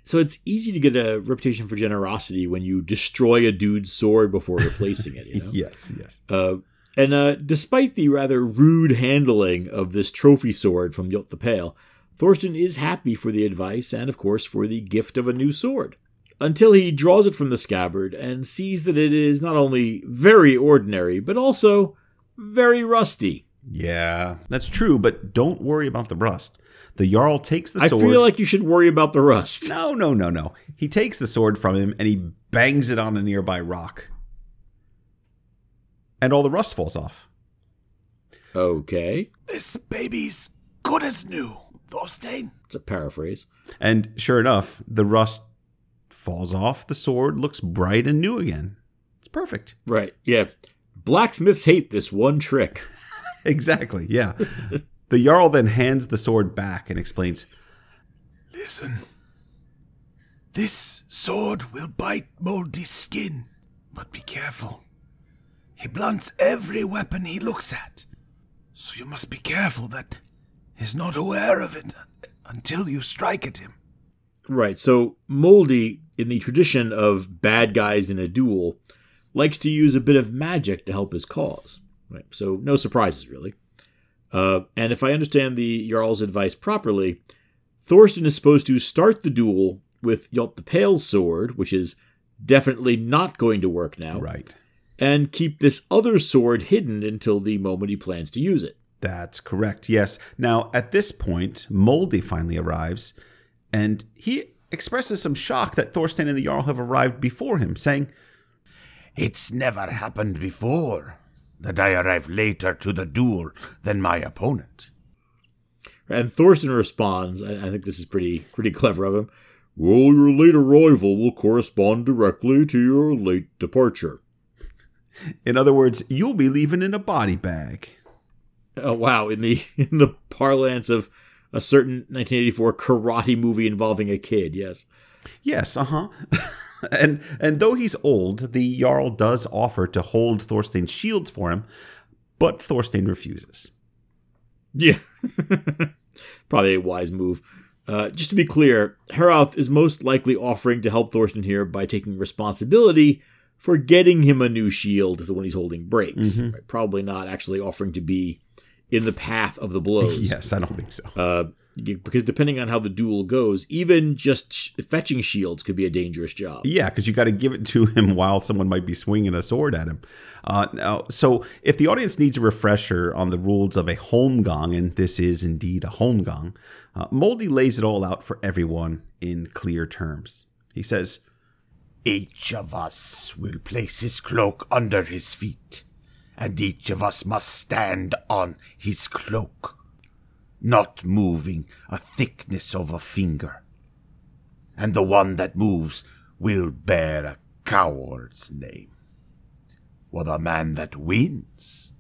Speaker 1: So it's easy to get a reputation for generosity when you destroy a dude's sword before replacing it. You know?
Speaker 2: Yes, yes.
Speaker 1: Uh, and uh, despite the rather rude handling of this trophy sword from Ljot the Pale, Thorstein is happy for the advice and, of course, for the gift of a new sword. Until he draws it from the scabbard and sees that it is not only very ordinary, but also very rusty.
Speaker 2: Yeah, that's true, but don't worry about the rust. The Jarl takes the
Speaker 1: I
Speaker 2: sword.
Speaker 1: I feel like you should worry about the rust.
Speaker 2: No, no, no, no. He takes the sword from him and he bangs it on a nearby rock. And all the rust falls off.
Speaker 1: Okay,
Speaker 3: This baby's good as new, Thorstein.
Speaker 1: it's a paraphrase.
Speaker 2: And sure enough, the rust falls off. The sword looks bright and new again. It's perfect.
Speaker 1: Right, yeah. Blacksmiths hate this one trick.
Speaker 2: Exactly, yeah. the Jarl then hands the sword back and explains
Speaker 3: Listen. This sword will bite Moldy's skin, but be careful. He blunts every weapon he looks at. So you must be careful that he's not aware of it until you strike at him.
Speaker 1: Right, so Moldy, in the tradition of bad guys in a duel, likes to use a bit of magic to help his cause. Right, so no surprises really. Uh, and if I understand the Jarl's advice properly, Thorstein is supposed to start the duel with Ljot the Pale's sword, which is definitely not going to work now,
Speaker 2: Right.
Speaker 1: and keep this other sword hidden until the moment he plans to use it.
Speaker 2: That's correct, yes. Now, at this point, Moldy finally arrives, and he expresses some shock that Thorstein and the Jarl have arrived before him, saying,
Speaker 3: It's never happened before that I arrive later to the duel than my opponent.
Speaker 1: And Thorstein responds, I I think this is pretty pretty clever of him.
Speaker 4: Well, your late arrival will correspond directly to your late departure.
Speaker 2: In other words, you'll be leaving in a body bag.
Speaker 1: Oh wow! In the in the parlance of a certain 1984 karate movie involving a kid, yes.
Speaker 2: Yes, uh-huh. and and though he's old, the Jarl does offer to hold Thorstein's shields for him, but Thorstein refuses.
Speaker 1: Yeah, probably a wise move. Uh, just to be clear, Herath is most likely offering to help Thorstein here by taking responsibility for getting him a new shield the one he's holding breaks. Right? Probably not actually offering to be in the path of the blows.
Speaker 2: Yes, I don't think so.
Speaker 1: Uh, because depending on how the duel goes, even just sh- fetching shields could be a dangerous job.
Speaker 2: Yeah, because you got to give it to him while someone might be swinging a sword at him. Uh, now, so if the audience needs a refresher on the rules of a holmgang, and this is indeed a holmgang, uh, Moldy lays it all out for everyone in clear terms. He says,
Speaker 3: Each of us will place his cloak under his feet, and each of us must stand on his cloak, not moving a thickness of a finger. And the one that moves will bear a coward's name. While the man that wins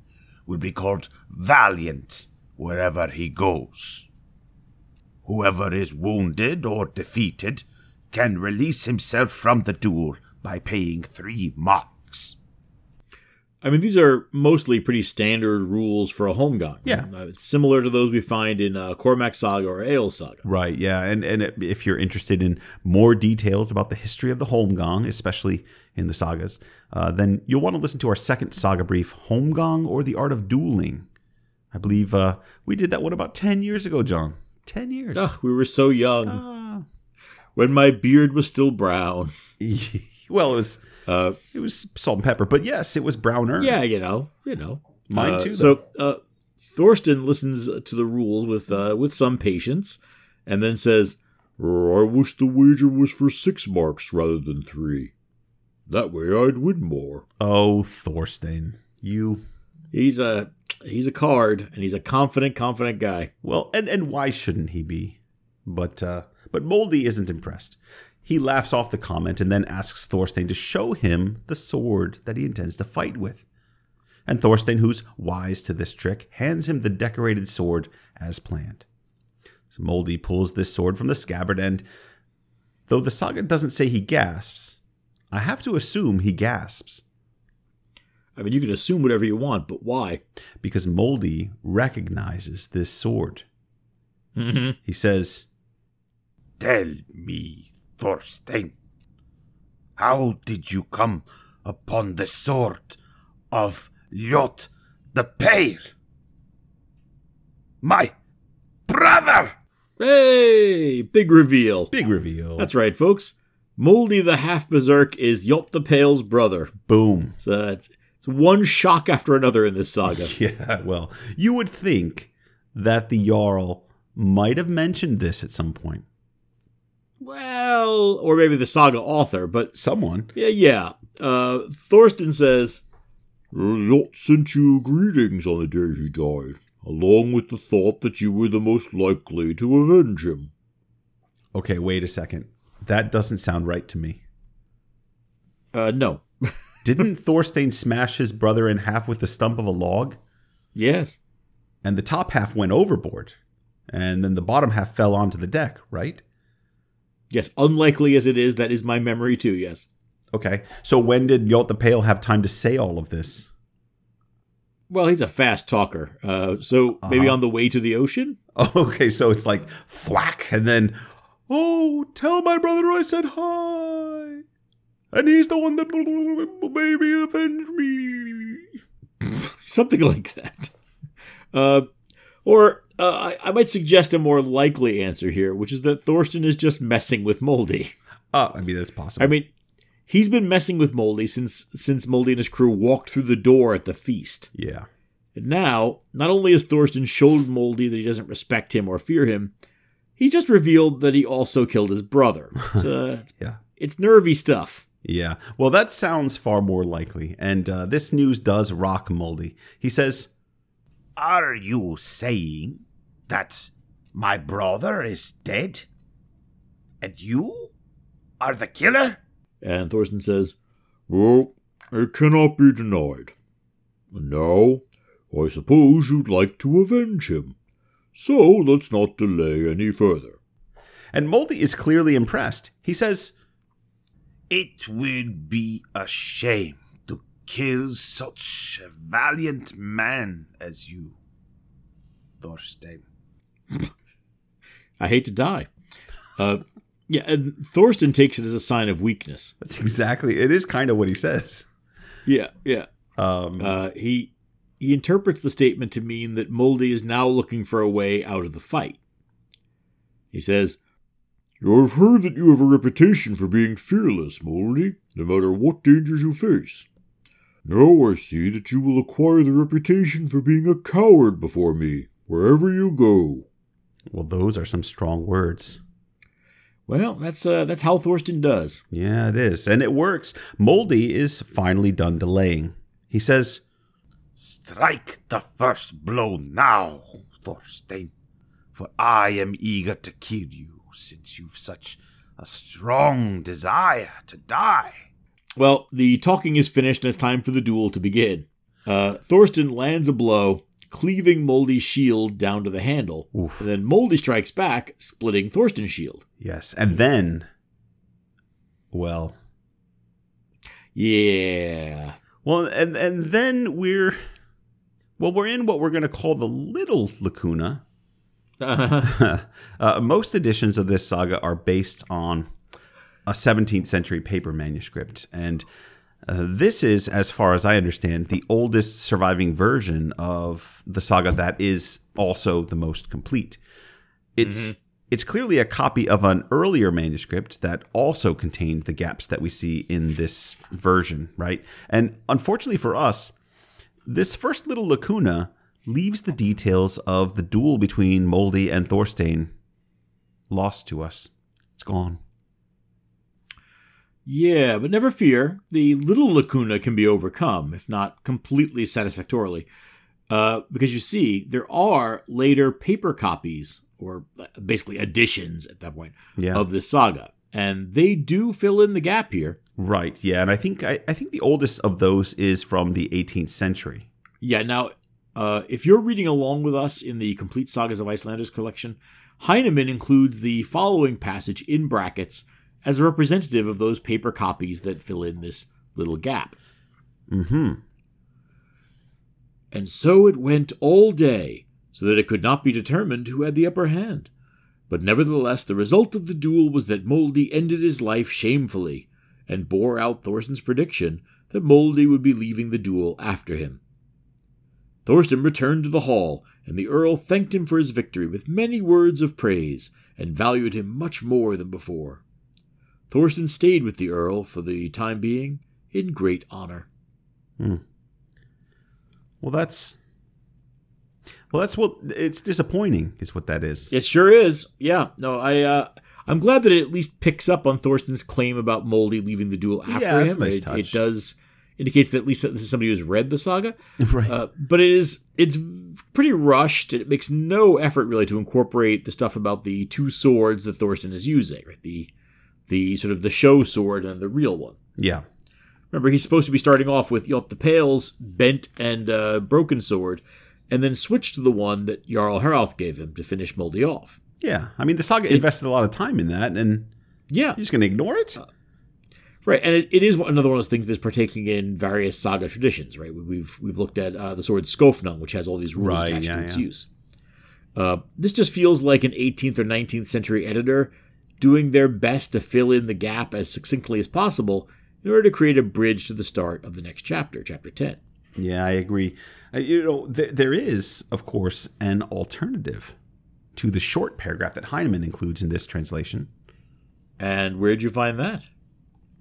Speaker 3: will be called valiant wherever he goes. Whoever is wounded or defeated can release himself from the duel by paying three marks.
Speaker 1: I mean, these are mostly pretty standard rules for a holmgang.
Speaker 2: Yeah.
Speaker 1: Uh, it's similar to those we find in uh, Cormac Saga or Ael Saga.
Speaker 2: Right, yeah, and and if you're interested in more details about the history of the Holmgang, especially in the sagas, uh, then you'll want to listen to our second saga brief, Holmgang or the Art of Dueling. I believe uh, we did that one about ten years ago, John. Ten years.
Speaker 1: Ugh, we were so young. When my beard was still brown.
Speaker 2: well, it was
Speaker 1: Uh,
Speaker 2: it was salt and pepper, but yes, it was browner.
Speaker 1: yeah, you know, you know.
Speaker 2: Mine
Speaker 1: Uh,
Speaker 2: too,
Speaker 1: So uh, Thorstein listens to the rules with uh, with some patience, and then says,
Speaker 4: I wish the wager was for six marks rather than three. That way I'd win more.
Speaker 2: Oh, Thorstein, you.
Speaker 1: "He's a he's a card, and he's a confident, confident guy."
Speaker 2: Well, and and why shouldn't he be? But uh, but Moldy isn't impressed. He laughs off the comment and then asks Thorstein to show him the sword that he intends to fight with. And Thorstein, who's wise to this trick, hands him the decorated sword as planned. So Moldy pulls this sword from the scabbard, and though the saga doesn't say he gasps, I have to assume he gasps
Speaker 1: I mean, you can assume whatever you want, but why?
Speaker 2: because Moldy recognizes this sword.
Speaker 1: Mm-hmm.
Speaker 2: He says,
Speaker 3: Tell me, Thorstein, how did you come upon the sword of Ljot the Pale? My brother!
Speaker 1: Hey, big reveal.
Speaker 2: Big reveal.
Speaker 1: That's right, folks. Moldy the Half Berserk is Ljot the Pale's brother.
Speaker 2: Boom.
Speaker 1: So it's, it's one shock after another in this saga.
Speaker 2: Yeah, well, you would think that the Jarl might have mentioned this at some point.
Speaker 1: Well, or maybe the saga author, but
Speaker 2: Someone.
Speaker 1: yeah, yeah. Uh, Thorstein says,
Speaker 4: Ljot sent you greetings on the day he died, along with the thought that you were the most likely to avenge him.
Speaker 2: Okay, wait a second. That doesn't sound right to me.
Speaker 1: uh, no.
Speaker 2: Didn't Thorstein smash his brother in half with the stump of a log?
Speaker 1: Yes.
Speaker 2: And the top half went overboard. And then the bottom half fell onto the deck, right?
Speaker 1: Yes, unlikely as it is, that is my memory too, yes.
Speaker 2: Okay. So when did Ljot the Pale have time to say all of this?
Speaker 1: Well, he's a fast talker. Uh, so maybe
Speaker 2: Uh-huh.
Speaker 1: on the way to the ocean?
Speaker 2: Okay, so it's like thwack, and then, oh, tell my brother I said hi. And he's the one that maybe avenge me.
Speaker 1: Something like that. Uh, or uh, I, I might suggest a more likely answer here, which is that Thorstein is just messing with Moldy.
Speaker 2: Oh, I mean, that's possible.
Speaker 1: I mean, he's been messing with Moldy since since Moldy and his crew walked through the door at the feast.
Speaker 2: yeah.
Speaker 1: And now, not only has Thorstein showed Moldy that he doesn't respect him or fear him, he's just revealed that he also killed his brother. It's, uh,
Speaker 2: Yeah.
Speaker 1: it's nervy stuff.
Speaker 2: Yeah. Well, that sounds far more likely. And uh, this news does rock Moldy. He says,
Speaker 3: Are you saying that my brother is dead? And you are the killer?
Speaker 1: And Thorstein says,
Speaker 4: Well, it cannot be denied. And now, I suppose you'd like to avenge him. So let's not delay any further.
Speaker 2: and Moldy is clearly impressed. He says,
Speaker 3: It would be a shame to kill such a valiant man as you, Thorstein.
Speaker 1: I hate to die. Uh, yeah, and Thorstein takes it as a sign of weakness.
Speaker 2: that's exactly, it is kind of what he says.
Speaker 1: Yeah, yeah.
Speaker 2: Um,
Speaker 1: Uh, he he interprets the statement to mean that Moldy is now looking for a way out of the fight. He says,
Speaker 4: I've heard that you have a reputation for being fearless, Moldy, no matter what dangers you face. Now I see that you will acquire the reputation for being a coward before me, wherever you go.
Speaker 2: Well, those are some strong words.
Speaker 1: "Well, that's uh, that's how Thorstein does."
Speaker 2: Yeah, it is. And it works. Moldy is finally done delaying. He says,
Speaker 3: Strike the first blow now, Thorstein, for I am eager to kill you, since you've such a strong desire to die.
Speaker 1: Well, the talking is finished and it's time for the duel to begin. Uh, Thorstein lands a blow, cleaving Moldy's shield down to the handle.
Speaker 2: Oof.
Speaker 1: And then Moldy strikes back, splitting Thorstein's shield.
Speaker 2: yes. And then, well,
Speaker 1: Yeah.
Speaker 2: well, and, and then we're, well, we're in what we're going to call the little lacuna. uh, most editions of this saga are based on a 17th century paper manuscript, and uh, this is, as far as I understand, the oldest surviving version of the saga that is also the most complete. It's it's clearly a copy of an earlier manuscript that also contained the gaps that we see in this version, right? And unfortunately for us, this first little lacuna leaves the details of the duel between Moldy and Thorstein lost to us. It's gone.
Speaker 1: Yeah, but never fear. The little lacuna can be overcome, if not completely satisfactorily. Uh, because you see, there are later paper copies, or uh, basically editions at that point,
Speaker 2: Yeah.
Speaker 1: of this saga. and they do fill in the gap here.
Speaker 2: Right. Yeah, and I think I, I think the oldest of those is from the 18th century.
Speaker 1: Yeah, now, uh, if you're reading along with us in the Complete Sagas of Icelanders collection, Heinemann includes the following passage in brackets as a representative of those paper copies that fill in this little gap.
Speaker 2: mm-hmm.
Speaker 1: And so it went all day, so that it could not be determined who had the upper hand. But nevertheless, the result of the duel was that Moldy ended his life shamefully, and bore out Thorstein's prediction that Moldy would be leaving the duel after him. Thorstein returned to the hall, and the Earl thanked him for his victory with many words of praise, and valued him much more than before. Thorstein stayed with the Earl for the time being in great honor.
Speaker 2: Well, that's well, that's what it's disappointing, is what that is.
Speaker 1: It sure is. Yeah. No, I uh I'm glad that it at least picks up on Thorstein's claim about Moldy leaving the duel after
Speaker 2: Yeah,
Speaker 1: him.
Speaker 2: nice
Speaker 1: it, it does indicates that at least this is somebody who's read the saga.
Speaker 2: right.
Speaker 1: Uh, but it is it's pretty rushed. It makes no effort really to incorporate the stuff about the two swords that Thorstein is using, right? The the sort of the show sword and the real one.
Speaker 2: yeah.
Speaker 1: Remember, he's supposed to be starting off with Ljot the Pale's bent and uh, broken sword, and then switch to the one that Jarl Haralth gave him to finish Moldy off.
Speaker 2: Yeah. I mean, the saga invested a lot of time in that, and
Speaker 1: Yeah,
Speaker 2: you're just going to ignore it?
Speaker 1: right. And it, it is another one of those things that's partaking in various saga traditions, right? We've we've looked at uh, the sword Skofnung, which has all these rules
Speaker 2: Right,
Speaker 1: attached
Speaker 2: yeah,
Speaker 1: to its
Speaker 2: yeah.
Speaker 1: use. Uh, this just feels like an 18th or 19th century editor doing their best to fill in the gap as succinctly as possible in order to create a bridge to the start of the next chapter, chapter 10.
Speaker 2: Yeah, I agree. Uh, you know, there, there is, of course, an alternative to the short paragraph that Heinemann includes in this translation.
Speaker 1: And where'd you find that?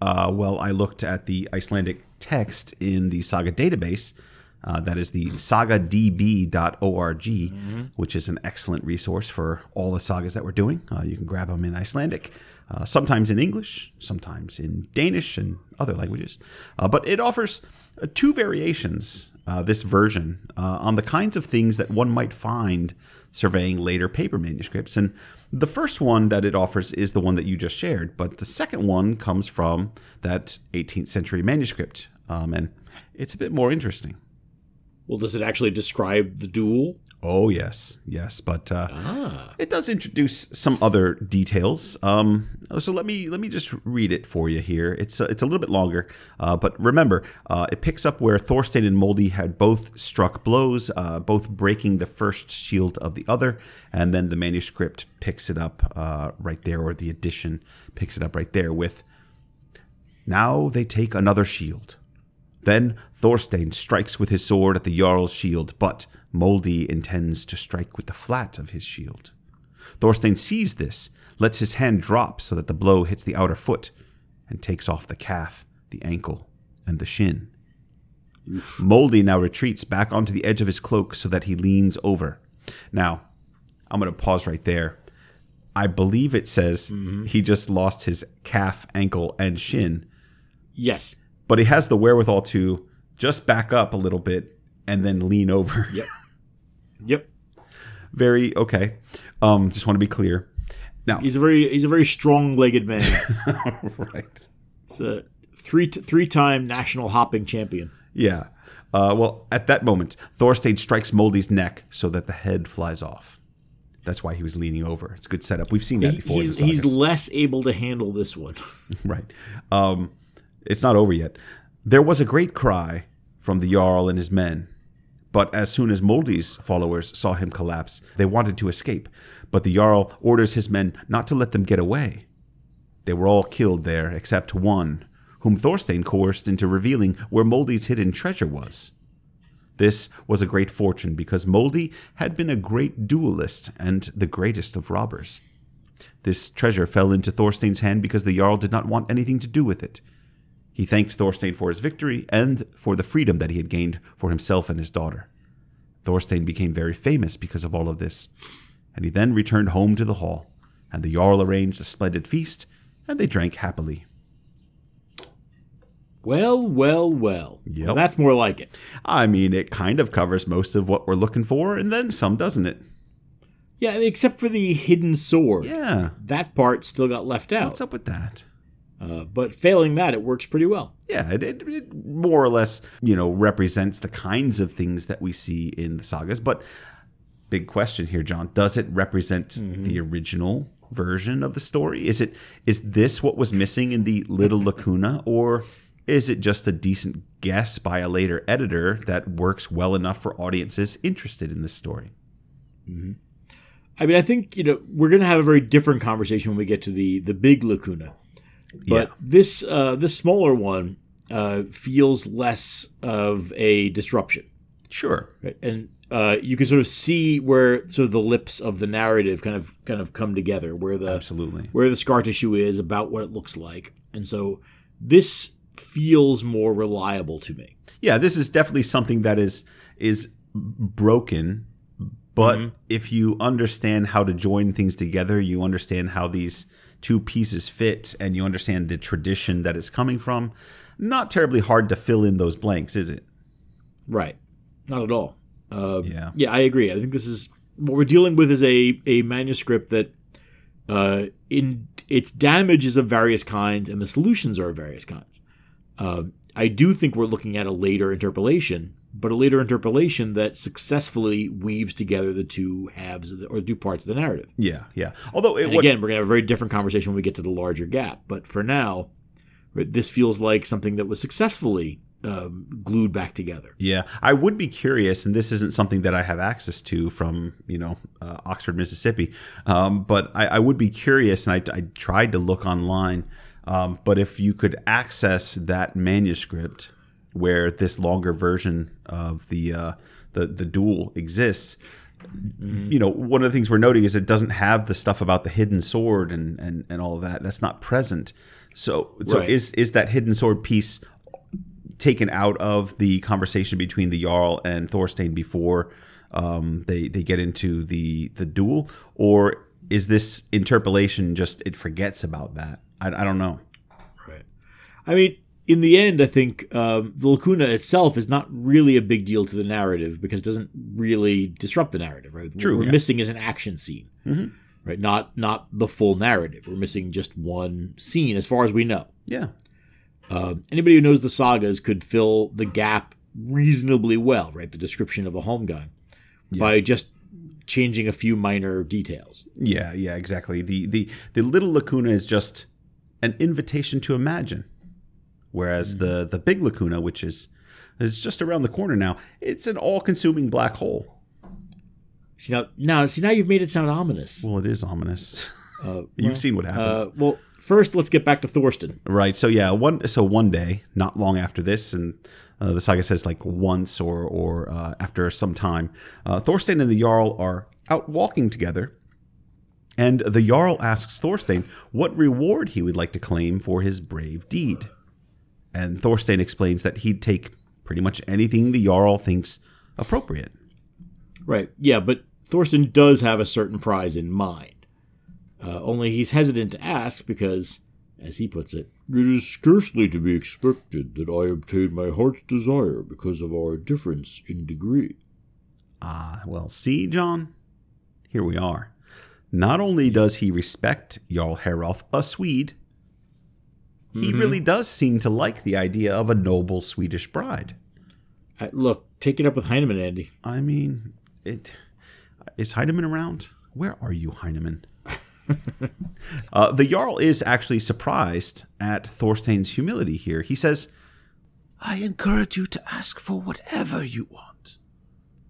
Speaker 2: Uh, well, I looked at the Icelandic text in the Saga database. Uh, that is the sagadb.org, which is an excellent resource for all the sagas that we're doing. Uh, you can grab them in Icelandic, uh, sometimes in English, sometimes in Danish and other languages. Uh, but it offers uh, two variations, uh, this version, on the kinds of things that one might find surveying later paper manuscripts. And the first one that it offers is the one that you just shared, but the second one comes from that 18th century manuscript. Um, and it's a bit more interesting.
Speaker 1: Well, does it actually describe the duel?
Speaker 2: Oh yes, yes, but uh, it does introduce some other details. Um, so let me let me just read it for you here. It's uh, it's a little bit longer, uh, but remember, uh, it picks up where Thorstein and Moldy had both struck blows, uh, both breaking the first shield of the other, and then the manuscript picks it up uh, right there, or the edition picks it up right there with. Now they take another shield. Then Thorstein strikes with his sword at the Jarl's shield, but Moldy intends to strike with the flat of his shield. Thorstein sees this, lets his hand drop so that the blow hits the outer foot, and takes off the calf, the ankle, and the shin. Moldy now retreats back onto the edge of his cloak so that he leans over. Now, I'm going to pause right there. I believe it says mm-hmm. he just lost his calf, ankle, and shin
Speaker 1: Yes.
Speaker 2: But he has the wherewithal to just back up a little bit and then lean over.
Speaker 1: Yep. Yep.
Speaker 2: Very okay. Um, just want to be clear. Now,
Speaker 1: He's a very he's a very strong-legged man.
Speaker 2: right?
Speaker 1: He's a three three-time national hopping champion.
Speaker 2: Yeah. Uh, well, at that moment, Thorstein strikes Moldy's neck so that the head flies off. That's why he was leaning over. It's a good setup. We've seen that before.
Speaker 1: he's he's less able to handle this one.
Speaker 2: right. Um, it's not over yet. There was a great cry from the Jarl and his men. But as soon as Moldy's followers saw him collapse, they wanted to escape. But the Jarl orders his men not to let them get away. They were all killed there except one, whom Thorstein coerced into revealing where Moldy's hidden treasure was. This was a great fortune because Moldy had been a great duelist and the greatest of robbers. This treasure fell into Thorstein's hand because the Jarl did not want anything to do with it. He thanked Thorstein for his victory and for the freedom that he had gained for himself and his daughter. Thorstein became very famous because of all of this, and he then returned home to the hall, and the Jarl arranged a splendid feast, and they drank happily.
Speaker 1: Well, well, well.
Speaker 2: Yep.
Speaker 1: Well, that's more like it.
Speaker 2: I mean, it kind of covers most of what we're looking for, and then some, doesn't it?
Speaker 1: Yeah, except for the hidden sword.
Speaker 2: Yeah.
Speaker 1: That part still got left out.
Speaker 2: What's up with that?
Speaker 1: Uh, but failing that, it works pretty well.
Speaker 2: Yeah, it, it, it more or less, you know, represents the kinds of things that we see in the sagas. But big question here, John: Does it represent the original version of the story? Is it is this what was missing in the little lacuna, or is it just a decent guess by a later editor that works well enough for audiences interested in this story?
Speaker 1: I mean, I think you know we're going to have a very different conversation when we get to the the big lacuna. But
Speaker 2: Yeah.
Speaker 1: this uh, this smaller one uh, feels less of a disruption,
Speaker 2: Sure.
Speaker 1: right? and uh, you can sort of see where sort of the lips of the narrative kind of kind of come together, where the
Speaker 2: Absolutely.
Speaker 1: where the scar tissue is about what it looks like, and so this feels more reliable to me.
Speaker 2: yeah, this is definitely something that is is broken. But if you understand how to join things together, you understand how these two pieces fit, and you understand the tradition that it's coming from. Not terribly hard to fill in those blanks, is it?
Speaker 1: Right. Not at all. Uh,
Speaker 2: Yeah.
Speaker 1: Yeah, I agree. I think this is what we're dealing with is a, a manuscript that uh, in its damage is of various kinds and the solutions are of various kinds. Um, I do think we're looking at a later interpolation, but a later interpolation that successfully weaves together the two halves of the, or two parts of the narrative.
Speaker 2: Yeah, yeah. Although it, what,
Speaker 1: again, we're going to have a very different conversation when we get to the larger gap. But for now, this feels like something that was successfully um, glued back together.
Speaker 2: Yeah, I would be curious, and this isn't something that I have access to from you know uh, Oxford, Mississippi, um, but I, I would be curious, and I, I tried to look online. Um, but if you could access that manuscript where this longer version of the uh, the the duel exists, you know, one of the things we're noting is it doesn't have the stuff about the hidden sword and and, and all of that. That's not present. So so
Speaker 1: Right.
Speaker 2: is is that hidden sword piece taken out of the conversation between the Jarl and Thorstein before um, they they get into the the duel, or is this interpolation just it forgets about that? I, I don't know.
Speaker 1: Right. I mean, in the end, I think um, the lacuna itself is not really a big deal to the narrative because it doesn't really disrupt the narrative. Right.
Speaker 2: True,
Speaker 1: What we're
Speaker 2: yeah.
Speaker 1: missing is an action scene. Right. Not not the full narrative. We're missing just one scene, as far as we know.
Speaker 2: Yeah,
Speaker 1: Uh, anybody who knows the sagas could fill the gap reasonably well. Right. The description of a holmgang by just changing a few minor details.
Speaker 2: yeah, yeah, exactly. The the the little lacuna is just an invitation to imagine, whereas the the big lacuna, which is is just around the corner now, it's an all-consuming black hole.
Speaker 1: See now, now see now you've made it sound ominous.
Speaker 2: Well, it is ominous. You've seen what happens.
Speaker 1: Uh, well, first let's get back to Thorstein.
Speaker 2: Right. So yeah, one so one day, not long after this, and uh, the saga says like once or or uh, after some time, uh, Thorstein and the jarl are out walking together, and the jarl asks Thorstein what reward he would like to claim for his brave deed, and Thorstein explains that he'd take pretty much anything the jarl thinks appropriate.
Speaker 1: Right. Yeah, but Thorstein does have a certain prize in mind. Uh, only he's hesitant to ask because, as he puts it,
Speaker 4: It is scarcely to be expected that I obtain my heart's desire because of our difference in degree.
Speaker 2: Ah, well, see, John, here we are. Not only does he respect Jarl Herolf, a Swede, he really does seem to like the idea of a noble Swedish bride.
Speaker 1: uh, look, take it up with Heinemann, Andy.
Speaker 2: I mean, it is Heinemann around? Where are you, Heinemann? uh, the Jarl is actually surprised at Thorstein's humility here. He says,
Speaker 3: I encourage you to ask for whatever you want,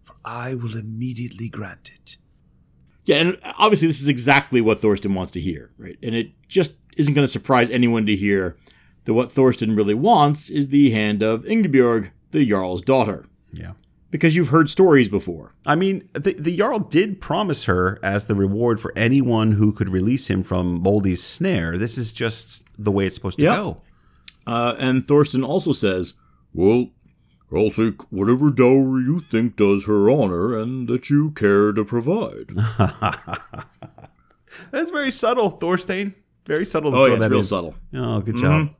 Speaker 3: for I will immediately grant it.
Speaker 1: Yeah, and obviously this is exactly what Thorstein wants to hear, right? And it just isn't going to surprise anyone to hear that what Thorstein really wants is the hand of Ingebjorg, the Jarl's daughter.
Speaker 2: Yeah.
Speaker 1: Because you've heard stories before.
Speaker 2: I mean, the, the Jarl did promise her as the reward for anyone who could release him from Moldy's snare. This is just the way it's supposed to
Speaker 1: Yeah.
Speaker 2: go.
Speaker 1: Uh, and Thorstein also says,
Speaker 4: Well, I'll take whatever dowry you think does her honor and that you care to provide.
Speaker 2: That's very subtle, Thorstein. Very subtle to
Speaker 1: oh,
Speaker 2: throw
Speaker 1: yeah,
Speaker 2: that
Speaker 1: real
Speaker 2: in.
Speaker 1: subtle.
Speaker 2: Oh, good job.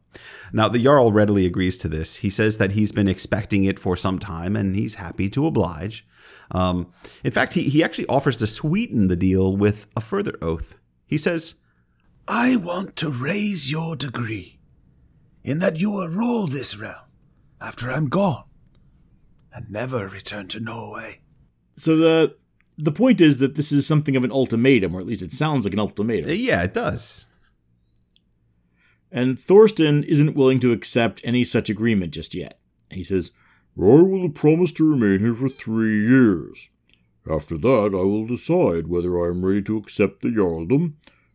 Speaker 2: Now, the Jarl readily agrees to this. He says that he's been expecting it for some time and he's happy to oblige. Um, in fact, he, he actually offers to sweeten the deal with a further oath. He says,
Speaker 3: I want to raise your degree, in that you will rule this realm after I'm gone, and never return to Norway.
Speaker 1: So the the point is that this is something of an ultimatum, or at least it sounds like an ultimatum.
Speaker 2: Yeah, it does.
Speaker 1: And Thorstein isn't willing to accept any such agreement just yet. He says,
Speaker 4: I will promise to remain here for three years. After that, I will decide whether I am ready to accept the Jarldom,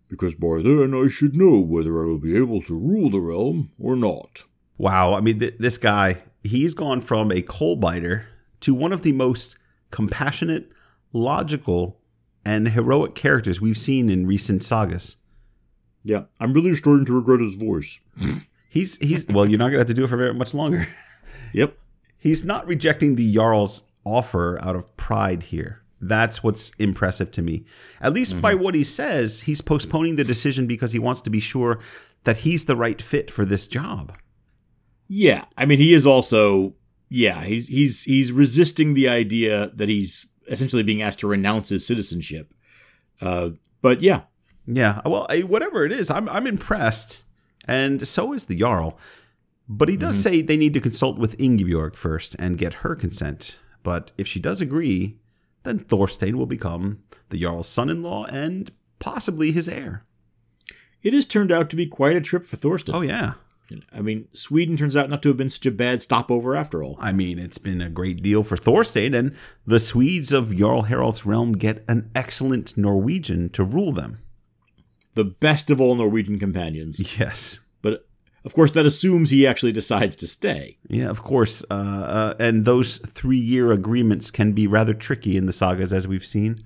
Speaker 4: because by then I should know whether I will be able to rule the realm or not.
Speaker 2: Wow. I mean, th- this guy, he's gone from a coal biter to one of the most compassionate, logical, and heroic characters we've seen in recent sagas.
Speaker 4: Yeah, I'm really starting to regret his voice.
Speaker 2: He's he's well, you're not gonna have to do it for very much longer.
Speaker 1: Yep.
Speaker 2: He's not rejecting the Jarl's offer out of pride here. That's what's impressive to me. At least by what he says, he's postponing the decision because he wants to be sure that he's the right fit for this job.
Speaker 1: Yeah. I mean, he is also, yeah, he's, he's, he's resisting the idea that he's essentially being asked to renounce his citizenship. Uh, but yeah,
Speaker 2: Yeah, well, whatever it is, I'm I'm impressed, and so is the Jarl. But he does mm-hmm. say they need to consult with Ingebjorg first and get her consent. But if she does agree, then Thorstein will become the Jarl's son-in-law and possibly his heir.
Speaker 1: it has turned out to be quite a trip for Thorstein.
Speaker 2: Oh yeah,
Speaker 1: I mean, Sweden turns out not to have been such a bad stopover after all.
Speaker 2: I mean it's been a great deal for Thorstein, and the Swedes of Jarl Harald's realm get an excellent Norwegian to rule them.
Speaker 1: The best of all Norwegian companions.
Speaker 2: Yes.
Speaker 1: But of course, that assumes he actually decides to stay.
Speaker 2: Yeah, of course. Uh, uh, and those three year agreements can be rather tricky in the sagas, as we've seen.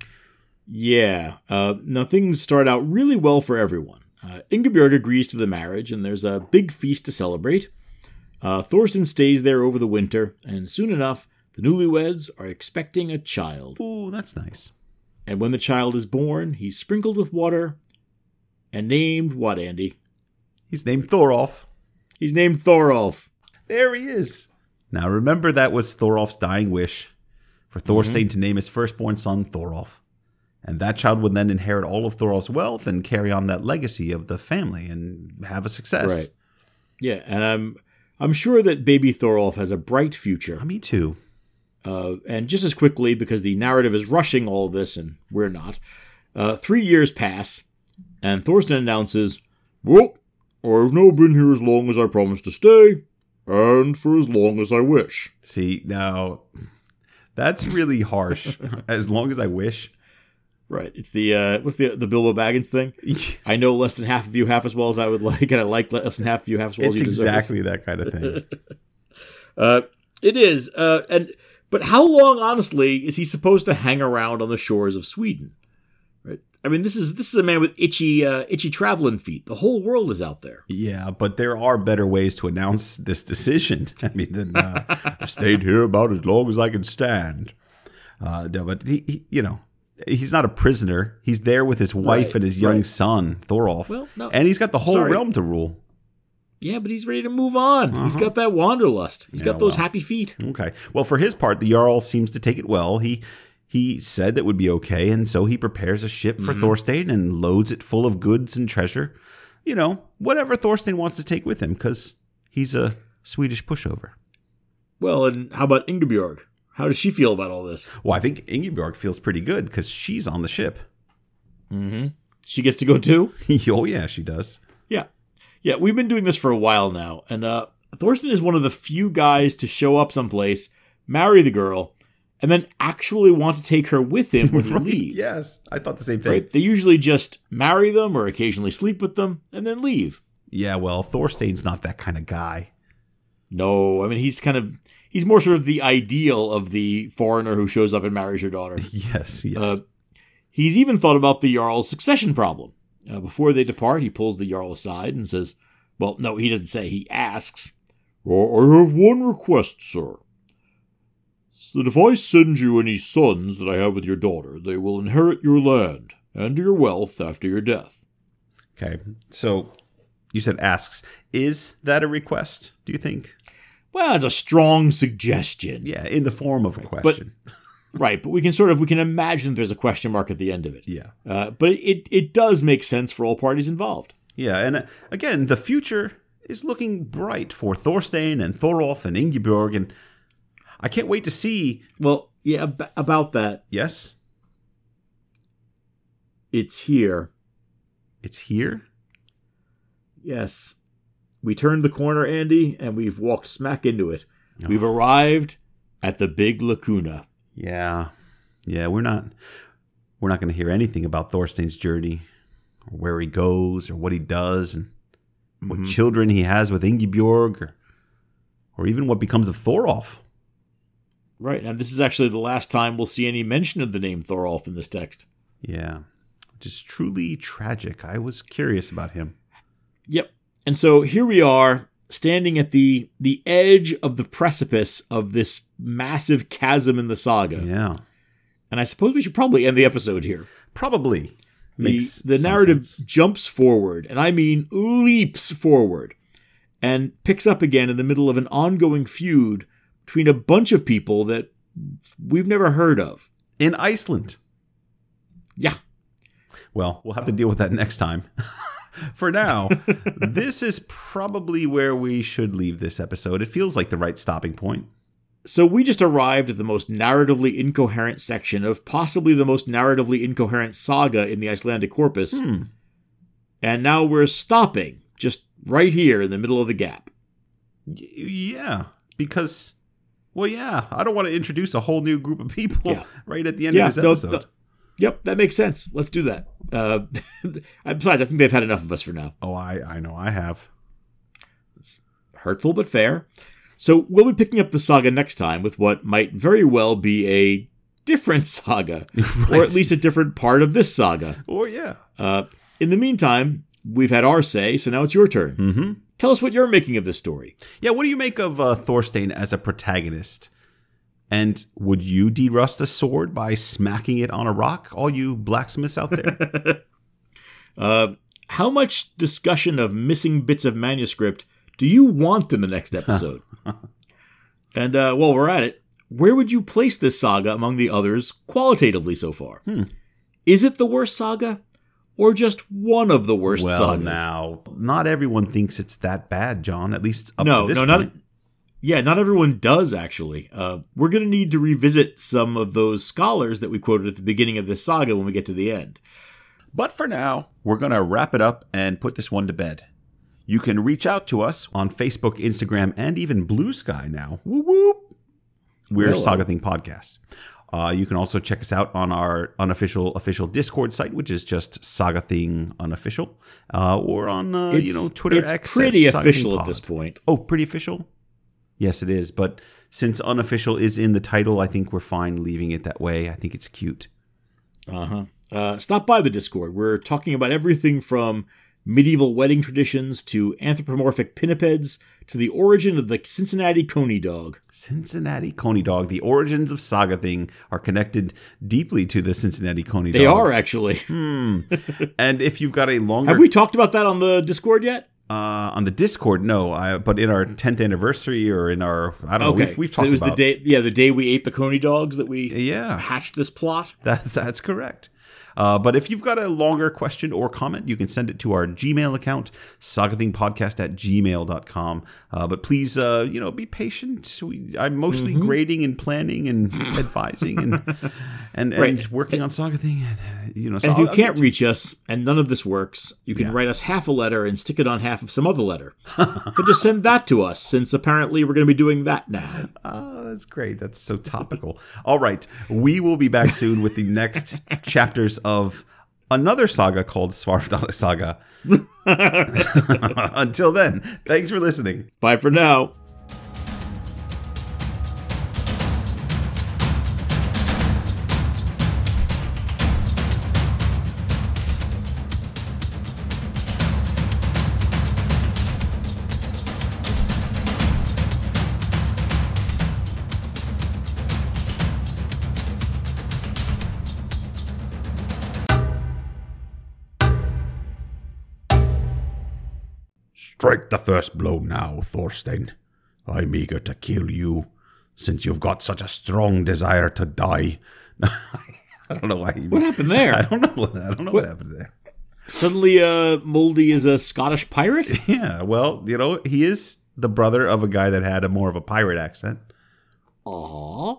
Speaker 1: Yeah. Uh, now things start out really well for everyone. Uh, Ingeborg agrees to the marriage, and there's a big feast to celebrate. Uh, Thorstein stays there over the winter, and soon enough, the newlyweds are expecting a child.
Speaker 2: Ooh, that's nice.
Speaker 1: And when the child is born, he's sprinkled with water and named what, Andy?
Speaker 2: He's named Thorolf.
Speaker 1: He's named Thorolf.
Speaker 2: There he is. Now remember that was Thorolf's dying wish for Thorstein to name his firstborn son Thorolf. And that child would then inherit all of Thorolf's wealth and carry on that legacy of the family and have a success.
Speaker 1: Right. Yeah, and I'm I'm sure that baby Thorolf has a bright future.
Speaker 2: Me too.
Speaker 1: Uh, and just as quickly, because the narrative is rushing all of this, and we're not, uh, three years pass, and Thorstein announces,
Speaker 4: Well, I've now been here as long as I promised to stay, and for as long as I wish.
Speaker 2: See, now that's really harsh. as long as I wish.
Speaker 1: right, it's the, uh, what's the, the Bilbo Baggins thing? I know less than half of you half as well as I would like, and I like less than half of you half as well
Speaker 2: it's
Speaker 1: as you deserve.
Speaker 2: exactly that kind of thing.
Speaker 1: Uh, it is, uh, and but how long, honestly, is he supposed to hang around on the shores of Sweden? I mean, this is this is a man with itchy, uh, itchy traveling feet. The whole world is out there.
Speaker 2: Yeah, but there are better ways to announce this decision. I mean, than uh, I've stayed here about as long as I can stand. Uh, no, but he, he, you know, he's not a prisoner. He's there with his wife
Speaker 1: Right,
Speaker 2: and his young
Speaker 1: right.
Speaker 2: son Thorolf,
Speaker 1: Well, no,
Speaker 2: and he's got the whole
Speaker 1: sorry.
Speaker 2: realm to rule.
Speaker 1: Yeah, but he's ready to move on. He's got that wanderlust. He's
Speaker 2: Uh-huh. Yeah,
Speaker 1: got those
Speaker 2: well.
Speaker 1: happy feet.
Speaker 2: Okay. Well, for his part, the Jarl seems to take it well. He he said that would be okay, and so he prepares a ship
Speaker 1: Mm-hmm.
Speaker 2: for Thorstein and loads it full of goods and treasure. You know, whatever Thorstein wants to take with him, because he's a Swedish pushover.
Speaker 1: Well, and how about Ingeborg? How does she feel about all this?
Speaker 2: Well, I think Ingeborg feels pretty good because she's on the ship. Mm-hmm.
Speaker 1: She gets to go too.
Speaker 2: oh yeah, she does.
Speaker 1: Yeah, yeah. We've been doing this for a while now, and uh, Thorstein is one of the few guys to show up someplace, marry the girl, and then actually want to take her with him when he leaves.
Speaker 2: Yes, I thought the same thing.
Speaker 1: Right? They usually just marry them or occasionally sleep with them and then leave.
Speaker 2: Yeah, well, Thorstein's not that kind of guy.
Speaker 1: No, I mean he's kind of he's more sort of the ideal of the foreigner who shows up and marries your daughter.
Speaker 2: Yes, yes.
Speaker 1: Uh, He's even thought about the Jarl's succession problem. Uh, before they depart, he pulls the Jarl aside and says, Well, no, he doesn't say, he asks,
Speaker 4: I have one request, sir. That if I send you any sons that I have with your daughter, they will inherit your land and your wealth after your death.
Speaker 2: okay, so you said asks. Is that a request? Do you think?
Speaker 1: Well, it's a strong suggestion.
Speaker 2: Yeah, in the form of a question.
Speaker 1: right, but we can sort of we can imagine there's a question mark at the end of it.
Speaker 2: Yeah.
Speaker 1: Uh, but it it does make sense for all parties involved.
Speaker 2: Yeah, and uh, again, the future is looking bright for Thorstein and Thorolf and Ingeborg, and I can't wait to see.
Speaker 1: Well, yeah, ab- about that,
Speaker 2: Yes,
Speaker 1: it's here.
Speaker 2: it's here.
Speaker 1: Yes. We turned the corner, Andy, and we've walked smack into it. We've arrived at the big lacuna.
Speaker 2: Yeah, yeah, we're not we're not going to hear anything about Thorstein's journey, or where he goes, or what he does, and what mm-hmm. children he has with Ingeborg, or or even what becomes of Thorolf.
Speaker 1: Right, and this is actually the last time we'll see any mention of the name Thorolf in this text.
Speaker 2: Yeah, which is truly tragic. I was curious about him.
Speaker 1: Yep. And so here we are, standing at the the edge of the precipice of this massive chasm in the saga.
Speaker 2: Yeah,
Speaker 1: And I suppose we should probably end the episode here.
Speaker 2: probably
Speaker 1: The,
Speaker 2: makes
Speaker 1: the narrative
Speaker 2: sense.
Speaker 1: jumps forward, and I mean leaps forward, and picks up again in the middle of an ongoing feud between a bunch of people that we've never heard of.
Speaker 2: in Iceland.
Speaker 1: Yeah.
Speaker 2: Well, we'll have to deal with that next time. For now, this is probably where we should leave this episode. It feels like the right stopping point.
Speaker 1: So we just arrived at the most narratively incoherent section of possibly the most narratively incoherent saga in the Icelandic corpus. Hmm. And now we're stopping just right here in the middle of the gap.
Speaker 2: Y- yeah, because, well, yeah, I don't want to introduce a whole new group of people
Speaker 1: Yeah.
Speaker 2: right at the end
Speaker 1: Yeah,
Speaker 2: of this
Speaker 1: no,
Speaker 2: episode.
Speaker 1: Yep, that makes sense. Let's do that. Uh, besides, I think they've had enough of us for now.
Speaker 2: oh, I, I know I have.
Speaker 1: It's Hurtful but fair. So we'll be picking up the saga next time with what might very well be a different saga, or at least a different part of this saga.
Speaker 2: Or, yeah.
Speaker 1: Uh, in the meantime, we've had our say, so now it's your turn.
Speaker 2: Mm-hmm.
Speaker 1: Tell us what you're making of this story.
Speaker 2: Yeah, what do you make of uh, Thorstein as a protagonist? And would you derust a sword by smacking it on a rock, all you blacksmiths out there?
Speaker 1: Uh, how much discussion of missing bits of manuscript do you want in the next episode? and uh, while we're at it, where would you place this saga among the others qualitatively so far? Is it the worst saga, or just one of the worst
Speaker 2: well,
Speaker 1: sagas?
Speaker 2: now, not everyone thinks it's that bad, John, at least up
Speaker 1: no,
Speaker 2: to this
Speaker 1: no, not.
Speaker 2: point.
Speaker 1: Yeah, not everyone does actually. Uh, we're going to need to revisit some of those scholars that we quoted at the beginning of this saga when we get to the end.
Speaker 2: But for now, we're going to wrap it up and put this one to bed. You can reach out to us on Facebook, Instagram, and even Bluesky now. Whoop whoop. We're
Speaker 1: Hello.
Speaker 2: Saga Thing Podcast. Uh, you can also check us out on our unofficial official Discord site, which is just Saga Thing Unofficial, uh, or on uh, you know Twitter.
Speaker 1: It's
Speaker 2: X
Speaker 1: pretty
Speaker 2: as Saga Thing
Speaker 1: official at this point.
Speaker 2: Oh, pretty official. Yes, it is. But since unofficial is in the title, I think we're fine leaving it that way. I think it's cute.
Speaker 1: Uh-huh. Uh, stop by the Discord. We're talking about everything from medieval wedding traditions to anthropomorphic pinnipeds to the origin of the Cincinnati Coney dog.
Speaker 2: Cincinnati Coney Dog. The origins of Saga Thing are connected deeply to the Cincinnati Coney
Speaker 1: They
Speaker 2: Dog.
Speaker 1: are actually. Hmm.
Speaker 2: And if you've got a longer
Speaker 1: Have we talked about that on the Discord yet?
Speaker 2: uh, on the Discord, no, I, but in our 10th anniversary or in our I don't know,
Speaker 1: Okay,
Speaker 2: we've, we've
Speaker 1: So
Speaker 2: talked
Speaker 1: it was
Speaker 2: about
Speaker 1: the day. Yeah, the day we ate the Coney dogs that we
Speaker 2: Yeah.
Speaker 1: hatched this plot.
Speaker 2: That, that's correct. Uh, but if you've got a longer question or comment, you can send it to our Gmail account, sagathingpodcast at gmail.com. Uh, but please, uh, you know, be patient. We, I'm mostly
Speaker 1: Mm-hmm.
Speaker 2: grading and planning and advising and and, and
Speaker 1: Right.
Speaker 2: working on Saga Thing. And, you know, so
Speaker 1: And if you
Speaker 2: I'll- I'll
Speaker 1: can't
Speaker 2: get-
Speaker 1: reach us and none of this works, you can
Speaker 2: Yeah.
Speaker 1: write us half a letter and stick it on half of some other letter. then just send that to us, since apparently we're going to be doing that now.
Speaker 2: Oh, that's great. That's so topical. All right. We will be back soon with the next chapters of another saga called Svarfdaela Saga. Until then, thanks for listening.
Speaker 1: Bye for now.
Speaker 4: Strike the first blow now, Thorstein. I'm eager to kill you.
Speaker 2: since you've got such a strong desire to die. I don't know why. He,
Speaker 1: What happened there?
Speaker 2: I don't know. I don't know what, happened there.
Speaker 1: Suddenly, uh, Moldi is a Scottish pirate?
Speaker 2: Yeah, well, you know, he is the brother of a guy that had a more of a pirate accent.
Speaker 1: Aw.